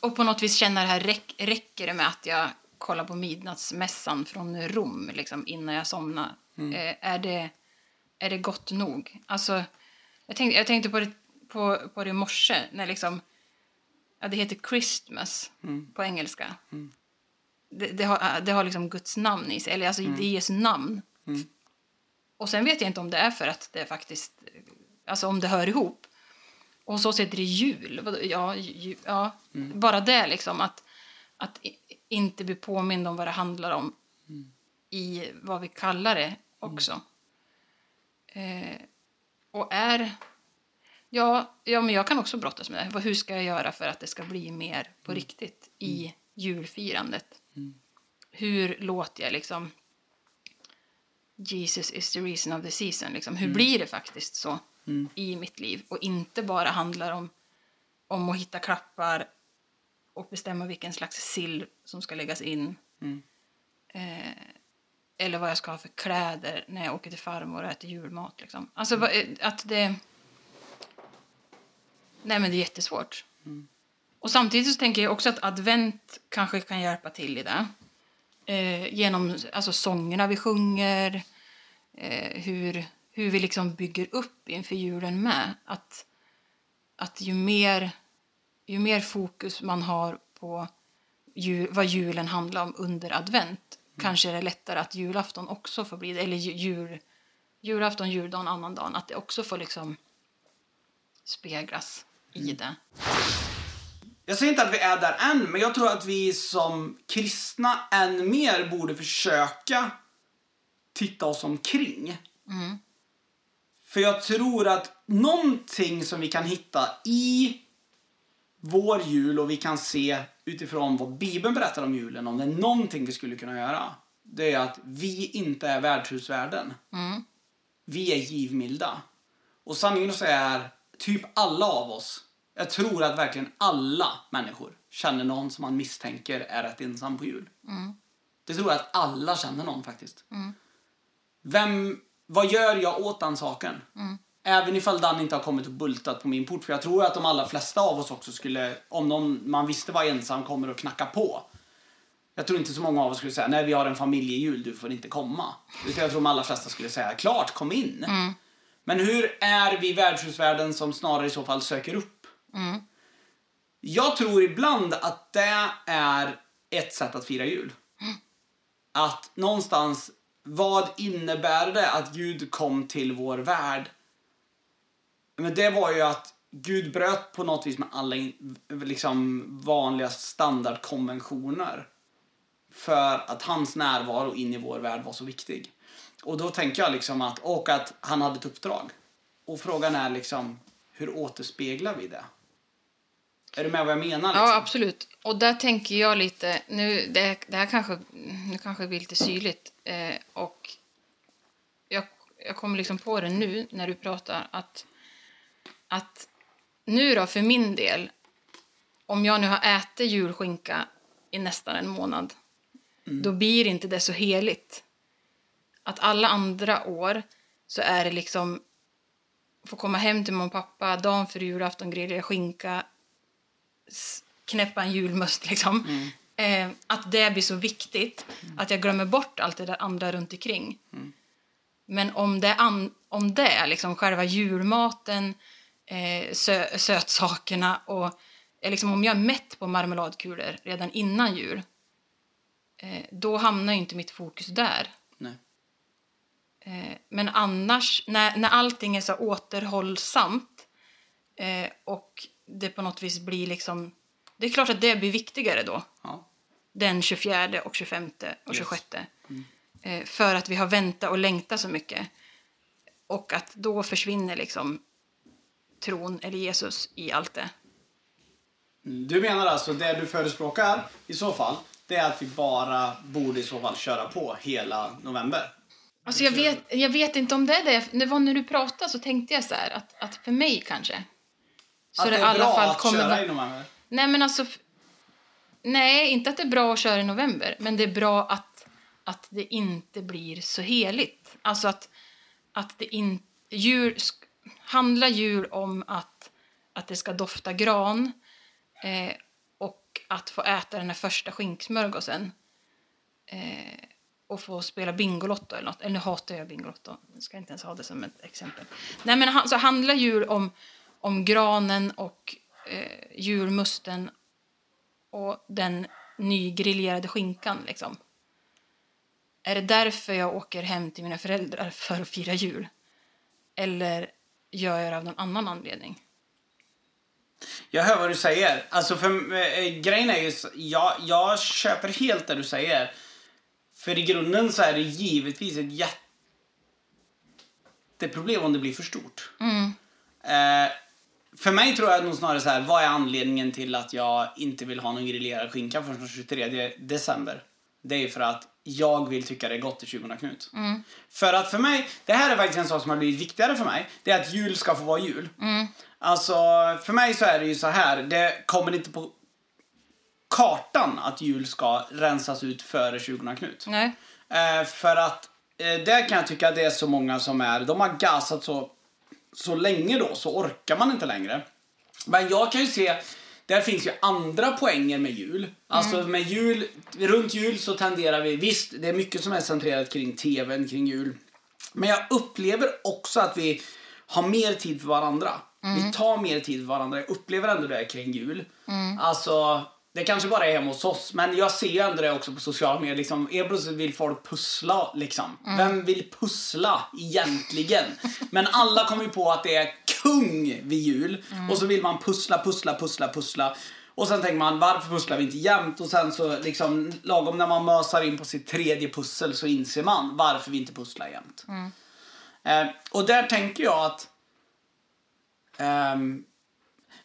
Och på något vis känna det här, räck, räcker det med att jag kollar på midnattsmässan från Rom liksom, innan jag somnar? Eh, är, det, är det gott nog? Alltså, jag tänkte, jag tänkte på, det, på, på det i morse, när liksom... Ja, det heter Christmas på engelska. Det, det, har, det har liksom Guds namn i sig, eller alltså det är Jesu namn. Och sen vet jag inte om det är för att det faktiskt, alltså om det hör ihop. Och så heter det jul. Ja, ju, ja. bara det liksom att, att inte bli påmind om vad det handlar om i vad vi kallar det också. Eh, och är, ja, ja, men jag kan också brottas med det. Vad- Hur ska jag göra för att det ska bli mer på riktigt i julfirandet? Hur låter jag liksom Jesus is the reason of the season. Liksom. Hur blir det faktiskt så i mitt liv? Och inte bara handlar om, om att hitta klappar och bestämma vilken slags sill som ska läggas in. Eh, eller vad jag ska ha för kläder när jag åker till farmor och äter julmat. Liksom. Alltså vad- eh, att det... Nej men det är jättesvårt. Och samtidigt så tänker jag också att advent kanske kan hjälpa till i det eh, genom alltså, sångerna vi sjunger, eh, hur, hur vi liksom bygger upp inför julen med. Att, att ju mer ju mer fokus man har på jul, vad julen handlar om under advent kanske är det lättare att julafton också får bli det. Eller ju- jul, julafton, juldagen, annandagen. Att det också får liksom speglas i det. Jag säger inte att vi är där än, men jag tror att vi som kristna än mer borde försöka titta oss omkring. För jag tror att någonting som vi kan hitta i vår jul och vi kan se utifrån vad Bibeln berättar om julen, om det är någonting vi skulle kunna göra, det är att vi inte är värdshusvärden. Vi är givmilda. Och sanningen att säga är, typ alla av oss, jag tror att verkligen alla människor känner någon som man misstänker är rätt ensam på jul. Det tror jag att alla känner någon faktiskt. Vem, vad gör jag åt den saken? Även ifall Dan inte har kommit och bultat på min port. För jag tror att de allra flesta av oss också skulle, om någon man visste var ensam, kommer och knacka på. Jag tror inte så många av oss skulle säga, nej vi har en familjejul, du får inte komma. Utan jag tror de allra flesta skulle säga, klart kom in. Men hur är vi värdshusvärden som snarare i så fall söker upp? Jag tror ibland att det är ett sätt att fira jul. Att någonstans, vad innebär det att Gud kom till vår värld? Men det var ju att Gud bröt på något vis med alla in, liksom vanliga standardkonventioner. För att hans närvaro in i vår värld var så viktig. Och då tänker jag liksom att, och att han hade ett uppdrag. Och frågan är liksom, hur återspeglar vi det? Är du med vad jag menar? Liksom? Ja, absolut. Och där tänker jag lite, nu, det, det här kanske, nu kanske det blir lite syrligt. Eh, och jag, jag kommer liksom på det nu när du pratar att, att nu då för min del, om jag nu har ätit julskinka i nästan en månad, då blir inte det så heligt. Att alla andra år så är det liksom få komma hem till mamma och pappa dagen före julafton, grilla skinka, s- knäppa en julmust liksom. Eh, att det blir så viktigt att jag glömmer bort allt det där andra runt omkring. Men om det, an, om det liksom själva julmaten, eh, sö, sötsakerna och eh, liksom om jag är mätt på marmeladkulor redan innan jul eh, då hamnar ju inte mitt fokus där. Eh, men annars, när, när allting är så återhållsamt eh, och det på något vis blir liksom... Det är klart att det blir viktigare då, Ja. den 24 och 25 och Yes. 26. Eh, för att vi har väntat och längtat så mycket. Och att då försvinner liksom tron eller Jesus i allt det. Du menar alltså det du förespråkar i så fall, det är att vi bara borde i så fall köra på hela november? Alltså jag vet, jag vet inte om det är det. Det var när du pratade så tänkte jag så här att, att för mig kanske. Så att det är alla bra fall att kommer köra i november? Nej, men alltså... Nej, inte att det är bra att köra i november, men det är bra att, att det inte blir så heligt. Alltså att, att det inte... Djur, handlar djur om att, att det ska dofta gran eh, och att få äta den här första skinksmörgåsen eh, och få spela Bingolotto eller något. Eller nu hatar jag Bingolotto, jag ska inte ens ha det som ett exempel. Nej, men så handlar djur om, om granen och eh, julmusten och den nygriljerade skinkan. Liksom. Är det därför jag åker hem till mina föräldrar för att fira jul? Eller gör jag det av någon annan anledning? Jag hör vad du säger. Alltså för eh, grejen är ju, jag, jag köper helt det du säger. För i grunden så är det givetvis ett jätteproblem om det blir för stort. Eh, för mig tror jag nog snarare så här, vad är anledningen till att jag inte vill ha någon grillerad skinka förrän den 23 december? Det är ju för att jag vill tycka det är gott i 20 Knut. För att för mig, det här är faktiskt en sak som har blivit viktigare för mig. Det är att jul ska få vara jul. Alltså, för mig så är det ju så här, det kommer inte på kartan att jul ska rensas ut före 20 Knut. Nej. Eh, för att eh, där kan jag tycka att det är så många som är, de har gasat så, så länge då så orkar man inte längre. Men jag kan ju se, där finns ju andra poänger med jul. Alltså med jul, runt jul så tenderar vi, visst det är mycket som är centrerat kring tvn, kring jul. Men jag upplever också att vi har mer tid för varandra. Vi tar mer tid för varandra. Jag upplever ändå det kring jul. Mm. Alltså, det kanske bara är hemma hos oss, men jag ser ju ändå det också på sociala medier. Liksom, helt plötsligt vill folk pussla. Liksom. Mm. Vem vill pussla egentligen? Men alla kommer ju på att det är kung vid jul. Mm. Och så vill man pussla, pussla, pussla, pussla. Och sen tänker man, varför pusslar vi inte jämt? Och sen så liksom, lagom när man mösar in på sitt tredje pussel så inser man varför vi inte pusslar jämt. Eh, och där tänker jag att ehm,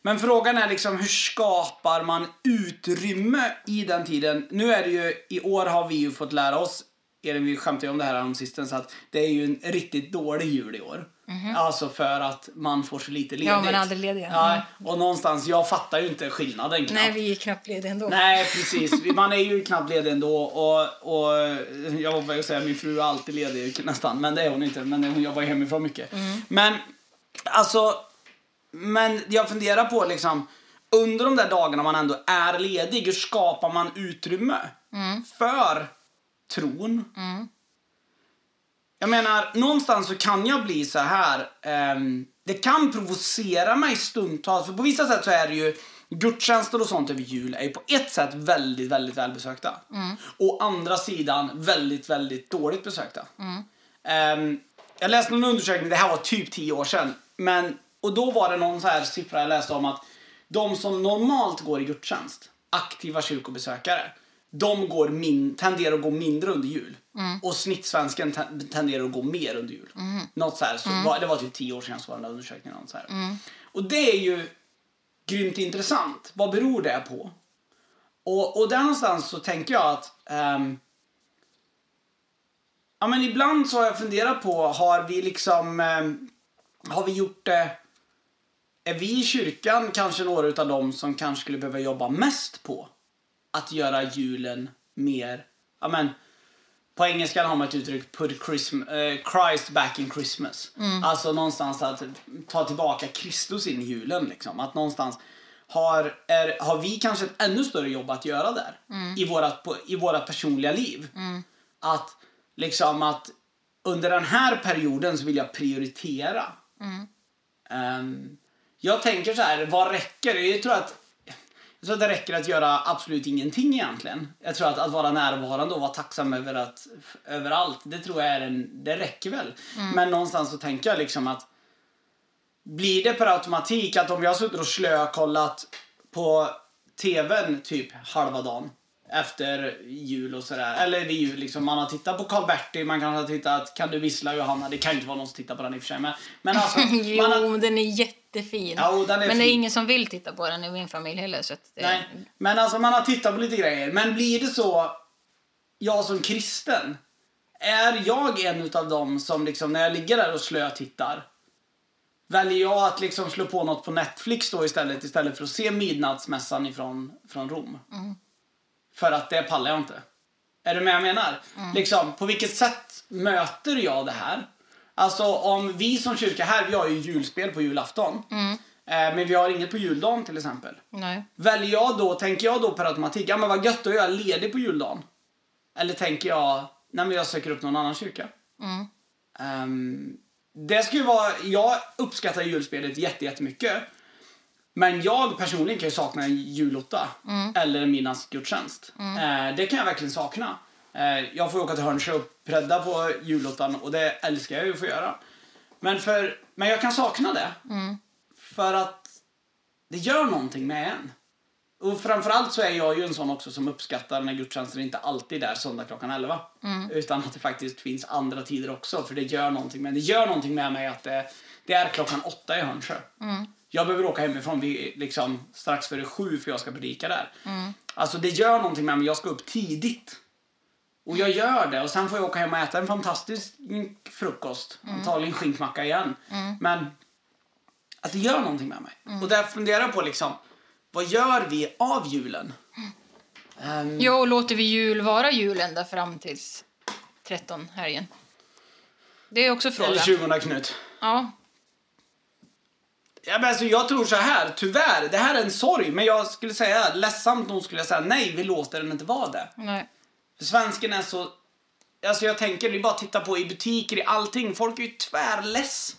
men frågan är liksom hur skapar man utrymme i den tiden? Nu är det ju, i år har vi ju fått lära oss, Elin vi skämtade ju om det här om sistens, att det är ju en riktigt dålig jul i år. Alltså för att man får så lite ledigt. Ja, man är aldrig ledig. Ja, och någonstans, jag fattar ju inte skillnaden knappt. Nej, vi är knappt lediga ändå. Nej, precis. Man är ju knappt ledig ändå. Och, och jag var på säga min fru är alltid ledig nästan. Men det är hon inte. Men hon jobbar hemifrån mycket. Men alltså, men jag funderar på liksom under de där dagarna man ändå är ledig, hur skapar man utrymme för tron? Jag menar, någonstans så kan jag bli så här. ehm, det kan provocera mig stundtals. För på vissa sätt så är det ju gudstjänster och sånt över jul är ju på ett sätt väldigt, väldigt välbesökta. Å andra sidan väldigt, väldigt dåligt besökta. Ehm, jag läste en undersökning, det här var typ tio år sedan. Men, och då var det någon så här siffra jag läste om att de som normalt går i gudstjänst, aktiva kyrkobesökare, de går min, tenderar att gå mindre under jul. Och snittsvensken ten, tenderar att gå mer under jul. Något så här, så var, det var typ tio år sedan så var den där undersökningen. Något så här. Och det är ju grymt intressant. Vad beror det på? Och, och där någonstans så tänker jag att ehm, Ja men ibland så har jag funderat på, har vi liksom, ehm, har vi gjort det, är vi i kyrkan kanske några utav dem som kanske skulle behöva jobba mest på att göra julen mer, ja men på engelska har man ett uttryck, put Christmas, eh, Christ back in Christmas. Alltså någonstans att ta tillbaka Kristus in i julen liksom. Att någonstans har, är, har vi kanske ett ännu större jobb att göra där. I, på, I våra personliga liv. Att liksom att under den här perioden så vill jag prioritera. Ehm, jag tänker så här, vad räcker? Jag tror att jag tror att det räcker att göra absolut ingenting egentligen. Jag tror att, att vara närvarande och vara tacksam över, att, över allt, det tror jag är en, det räcker väl. Men någonstans så tänker jag liksom att blir det per automatik att om har suttit och slökollat på tvn typ halva dagen efter jul och sådär, eller vid jul liksom, man har tittat på Karl-Bertil, man kan ha tittat Kan du vissla Johanna, det kan ju inte vara någon som tittar på den i och för sig men, men alltså, Jo, har, den är jättefin. Ja, men det är fin. ingen som vill titta på den i min familj heller. Så det... Nej, men alltså man har tittat på lite grejer. Men blir det så, jag som kristen, är jag en utav dem som liksom när jag ligger där och slötittar, väljer jag att liksom slå på något på Netflix då istället, istället för att se Midnattsmässan ifrån från Rom? För att det pallar jag inte. Är du med jag menar? Liksom, på vilket sätt möter jag det här? Alltså om vi som kyrka här, vi har ju julspel på julafton. Eh, men vi har inget på juldagen till exempel. Nej. Väljer jag då, tänker jag då per automatik, ja men vad gött, då är jag ledig på juldagen. Eller tänker jag, nej men jag söker upp någon annan kyrka. Ehm, det skulle vara, jag uppskattar julspelet jätte, jättemycket. Men jag personligen kan ju sakna en julotta eller en midnattsgudstjänst. Eh, det kan jag verkligen sakna. Eh, jag får åka till Hörnsjö och predda på julottan och det älskar jag ju att få göra. Men, för, men jag kan sakna det. För att det gör någonting med en. Och framförallt så är jag ju en sån också som uppskattar när gudstjänsten inte alltid är söndag klockan 11. Utan att det faktiskt finns andra tider också. För det gör någonting med, det gör någonting med mig att det, det är klockan åtta i Hörnsjö. Jag behöver åka hemifrån vid, liksom, strax före sju för jag ska predika där. Alltså det gör någonting med mig, jag ska upp tidigt. Och jag gör det och sen får jag åka hem och äta en fantastisk frukost. Antagligen skinkmacka igen. Men att det gör någonting med mig. Och där funderar jag på liksom, vad gör vi av julen? Ehm, Ja, och låter vi jul vara jul ända fram tills 13 helgen? Det är också frågan. eller 20 Knut. Ja. Ja, men alltså, jag tror så här, tyvärr, det här är en sorg, men jag skulle säga, ledsamt nog skulle jag säga nej, vi låter den inte vara det. Nej. Svensken är så, alltså jag tänker, det är bara att titta på i butiker, i allting, folk är ju tvärless.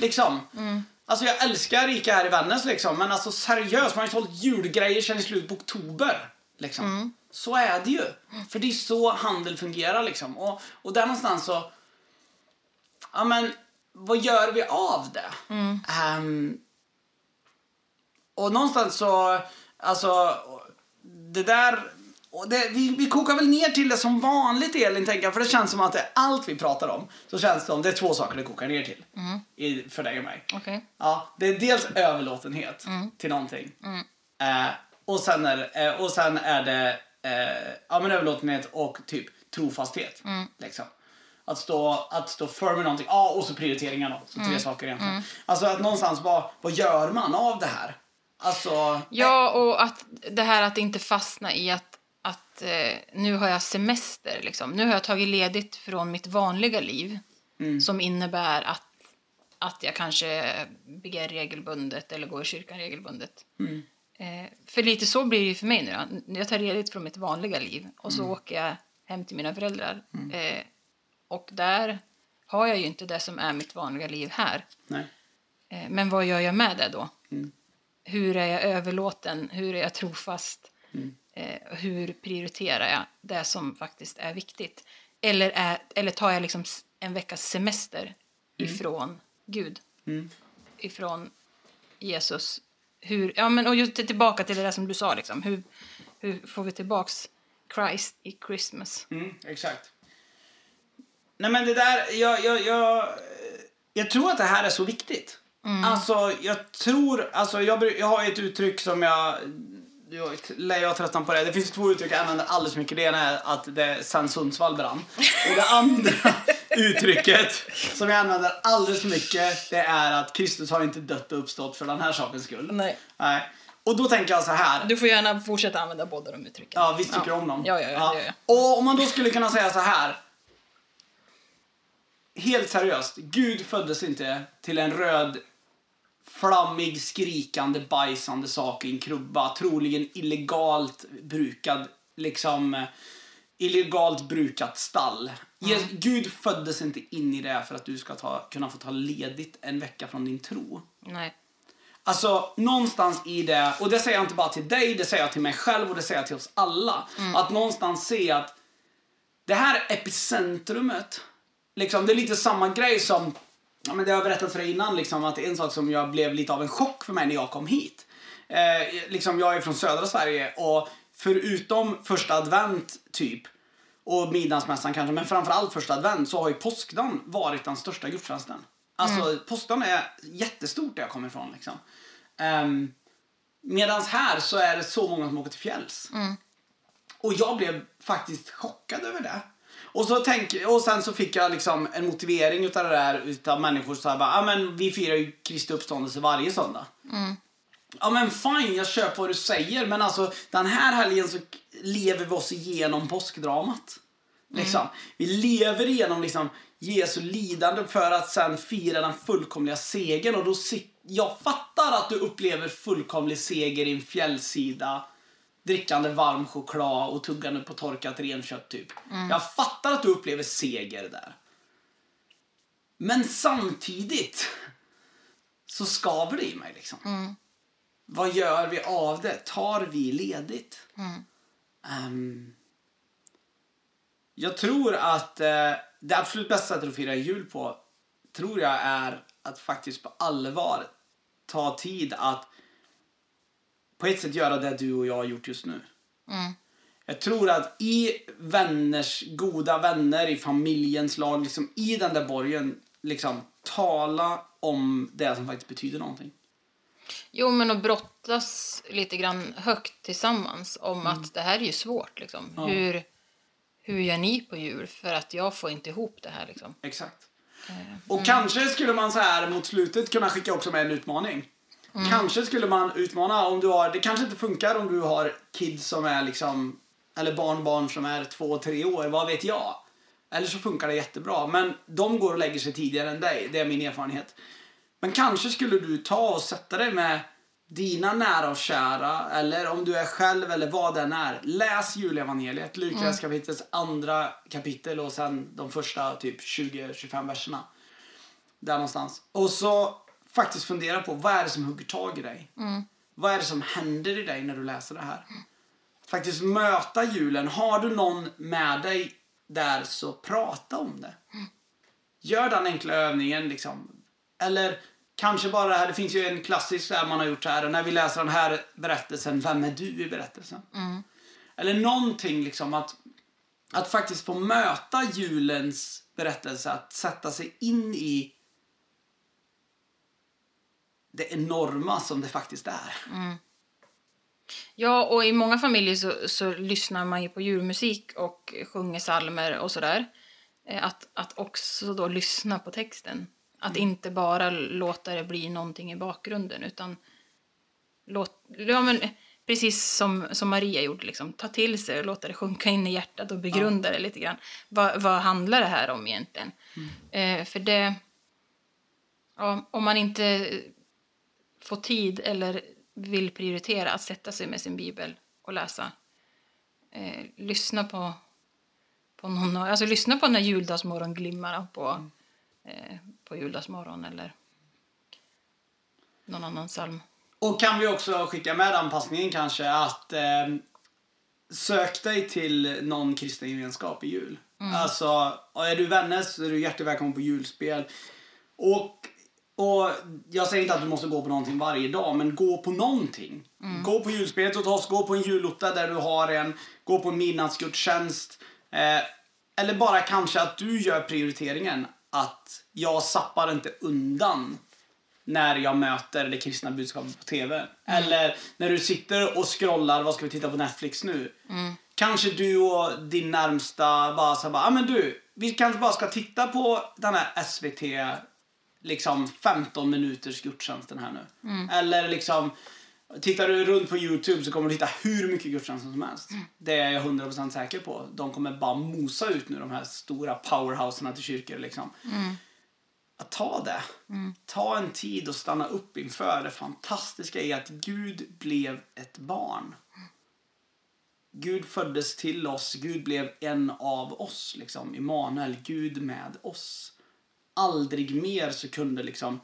Liksom. Alltså jag älskar Rika här i Vännäs liksom, men alltså seriöst, man har ju sålt julgrejer sedan i slutet på oktober. Liksom. Så är det ju. För det är så handel fungerar liksom. Och, och där någonstans så, ja men, vad gör vi av det? Ehm, och någonstans så, alltså, det där... Och det, vi, vi kokar väl ner till det som vanligt Elin, tänker jag. För det känns som att det allt vi pratar om. Så känns det som, det är två saker det kokar ner till. I, för dig och mig. Okej. Ja, det är dels överlåtenhet till någonting. Eh, och, sen är, eh, och sen är det eh, ja, men överlåtenhet och typ trofasthet. Liksom. Att stå, att stå för med någonting. Ja, och så prioriteringarna. Så tre saker egentligen. Alltså att någonstans, vad, vad gör man av det här? Alltså, Ja, och att det här att inte fastna i att, att eh, nu har jag semester. Liksom. Nu har jag tagit ledigt från mitt vanliga liv som innebär att, att jag kanske ber regelbundet eller går i kyrkan regelbundet. Eh, för lite så blir det ju för mig nu. Då. Jag tar ledigt från mitt vanliga liv och så åker jag hem till mina föräldrar. Eh, och där har jag ju inte det som är mitt vanliga liv här. Eh, Men vad gör jag med det då? Hur är jag överlåten? Hur är jag trofast? Eh, hur prioriterar jag det som faktiskt är viktigt? Eller, är, eller tar jag liksom en veckas semester ifrån Gud? Ifrån Jesus? Hur, ja, men, och just tillbaka till det där som du sa. Liksom. Hur, hur får vi tillbaks Christ i Christmas? Mm, exakt. Nej men det där, jag, jag, jag, jag tror att det här är så viktigt. Alltså jag tror, alltså jag, jag har ett uttryck som jag, jag lär jag tröttna på det. Det finns två uttryck jag använder alldeles mycket. Det ena är att det sen Sundsvall brann. Och det andra uttrycket som jag använder alldeles för mycket det är att Kristus har inte dött och uppstått för den här sakens skull. Nej. Nej. Och då tänker jag så här. Du får gärna fortsätta använda båda de uttrycken. Ja, visst tycker du om dem? Ja, ja, ja, jag. Och om man då skulle kunna säga så här. Helt seriöst, Gud föddes inte till en röd flammig, skrikande, bajsande sak i en krubba. Troligen illegalt brukad, liksom eh, illegalt brukat stall. Mm. Gud föddes inte in i det för att du ska ta, kunna få ta ledigt en vecka från din tro. Nej. Alltså någonstans i det, och det säger jag inte bara till dig, det säger jag till mig själv och det säger jag till oss alla. Att någonstans se att det här epicentrumet, liksom, det är lite samma grej som, ja, men det har jag berättat för dig innan, liksom, att en sak som jag blev lite av en chock för mig när jag kom hit. Eh, liksom, jag är från södra Sverige och förutom första advent typ, och midnattsmässan kanske, men framförallt första advent så har ju påskdagen varit den största gudstjänsten. Alltså påskdagen är jättestort där jag kommer ifrån liksom. Um, medans här så är det så många som åker till fjälls. Och jag blev faktiskt chockad över det. Och, så tänk, och sen så fick jag liksom en motivering utav det där utav människor som bara, ah, men vi firar ju Kristi uppståndelse varje söndag. Ja men fine, jag köper vad du säger men alltså den här helgen så lever vi oss igenom påskdramat. Liksom. Vi lever igenom liksom Jesu lidande för att sen fira den fullkomliga segern och då sit- jag fattar att du upplever fullkomlig seger i en fjällsida drickande varm choklad och tuggande på torkat renkött typ. Jag fattar att du upplever seger där. Men samtidigt så skaver det i mig liksom. Vad gör vi av det? Tar vi ledigt? Ehm, jag tror att eh, det absolut bästa sättet att fira jul på tror jag är att faktiskt på allvar ta tid att på ett sätt göra det du och jag har gjort just nu. Jag tror att i vänners, goda vänner, i familjens lag, liksom, i den där borgen, liksom, tala om det som faktiskt betyder någonting. Jo, men att brottas lite grann högt tillsammans om att det här är ju svårt. Liksom. Ja. Hur, hur gör ni på jul? För att jag får inte ihop det här. Liksom. Exakt. Och kanske skulle man så här mot slutet kunna skicka också med en utmaning. Kanske skulle man utmana om du har, det kanske inte funkar om du har kids som är liksom, eller barnbarn som är två, tre år, vad vet jag. Eller så funkar det jättebra, men de går och lägger sig tidigare än dig, det är min erfarenhet. Men kanske skulle du ta och sätta dig med dina nära och kära, eller om du är själv eller vad den är. Läs julevangeliet, Lukas kapitlets andra kapitel och sen de första typ 20-25 verserna. Där någonstans. Och så faktiskt fundera på vad är det som hugger tag i dig? Vad är det som händer i dig när du läser det här? Faktiskt möta julen. Har du någon med dig där så prata om det. Gör den enkla övningen liksom. Eller kanske bara det här, det finns ju en klassisk där man har gjort så här. När vi läser den här berättelsen, vem är du i berättelsen? Eller någonting liksom att, att faktiskt få möta julens berättelse, att sätta sig in i det enorma som det faktiskt är. Ja, och i många familjer så, så lyssnar man ju på julmusik och sjunger psalmer och sådär. Eh, Att, att också då lyssna på texten. Att inte bara låta det bli någonting i bakgrunden utan låt, ja, men, precis som, som Maria gjorde, liksom, ta till sig och låta det sjunka in i hjärtat och begrunda det lite grann. Vad, vad handlar det här om egentligen? Eh, för det, ja, om man inte får tid eller vill prioritera att sätta sig med sin bibel och läsa. Eh, lyssna på, på någon, alltså lyssna på när juldagsmorgon glimmar på, eh, på juldagsmorgon eller någon annan psalm. Och kan vi också skicka med anpassningen kanske att eh, sök dig till någon kristen gemenskap i jul. Alltså, och är du Vännäs så är du hjärtligt välkommen på julspel. Och, och jag säger inte att du måste gå på någonting varje dag, men gå på någonting. Gå på julspelet hos oss, gå på en julotta där du har en, gå på en midnattsgudstjänst. Eh, eller bara kanske att du gör prioriteringen att jag sappar inte undan när jag möter det kristna budskapet på TV. Eller när du sitter och scrollar, vad ska vi titta på Netflix nu? Kanske du och din närmsta bara så här, bara, ah, men du, vi kanske bara ska titta på den här SVT liksom 15 minuters gudstjänsten här nu. Eller liksom Tittar du runt på Youtube så kommer du hitta hur mycket gudstjänster som helst. Det är jag 100% säker på. De kommer bara mosa ut nu, de här stora powerhouserna till kyrkor. Liksom. Att ta det. Ta en tid och stanna upp inför det fantastiska i att Gud blev ett barn. Gud föddes till oss, Gud blev en av oss. Liksom. Immanuel, Gud med oss. Aldrig mer så kunde liksom...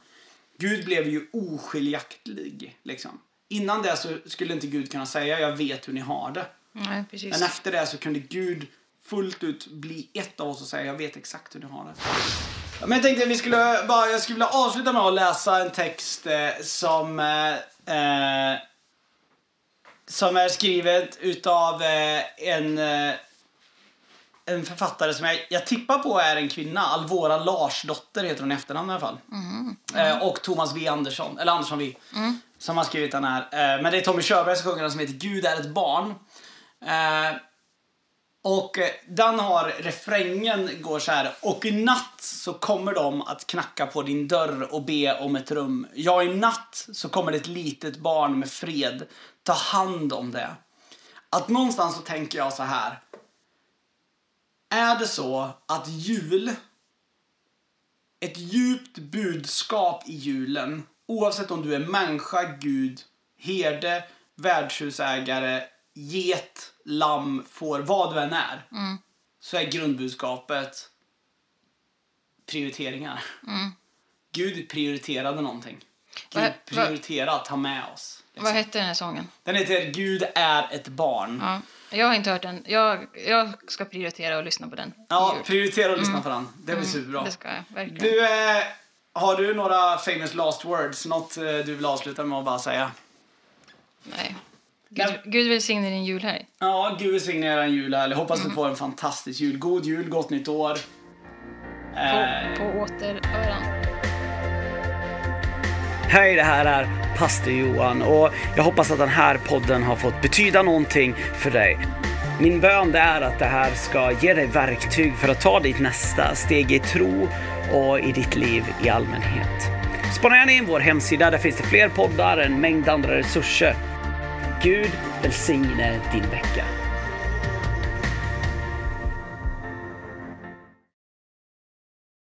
Gud blev ju oskiljaktig. Liksom. Innan det så skulle inte Gud kunna säga jag vet hur ni har det. Nej. Men efter det så kunde Gud fullt ut bli ett av oss och säga jag vet exakt hur ni har det. Men jag tänkte att vi skulle bara, jag skulle vilja avsluta med att läsa en text eh, som eh, eh, som är skrivet utav eh, en eh, en författare som jag, jag tippar på är en kvinna. Alvora Larsdotter heter hon i efternamn i alla fall. Eh, och Thomas V Andersson, eller Andersson V. Som har skrivit den här. Eh, men det är Tommy Körberg som sjunger den som heter Gud är ett barn. Eh, och den har refrängen går så här. Och i natt så kommer de att knacka på din dörr och be om ett rum. Ja, i natt så kommer ett litet barn med fred. Ta hand om det. Att någonstans så tänker jag så här. Är det så att jul, ett djupt budskap i julen, oavsett om du är människa, gud, herde, värdshusägare, get, lamm, får, vad du än är, så är grundbudskapet prioriteringar. Gud prioriterade någonting. Gud prioriterade att ha med oss. liksom. Vad hette den här sången? Den heter Gud är ett barn. Ja. Jag har inte hört den. Jag, jag ska prioritera och lyssna på den. Ja, prioritera att lyssna på den. Det blir superbra. Det ska jag, verkligen. Du, eh, har du några famous last words? Något eh, du vill avsluta med att bara säga? Nej. Gud, Gud välsigne din julhelg. Ja, Gud välsigne er en jul här. Jag hoppas du får en fantastisk jul. God jul, gott nytt år. På, Eh, på återhöran. Hej, det här är pastor Johan och jag hoppas att den här podden har fått betyda någonting för dig. Min bön det är att det här ska ge dig verktyg för att ta ditt nästa steg i tro och i ditt liv i allmänhet. Spana gärna in vår hemsida, där finns det fler poddar, en mängd andra resurser. Gud välsigne din vecka.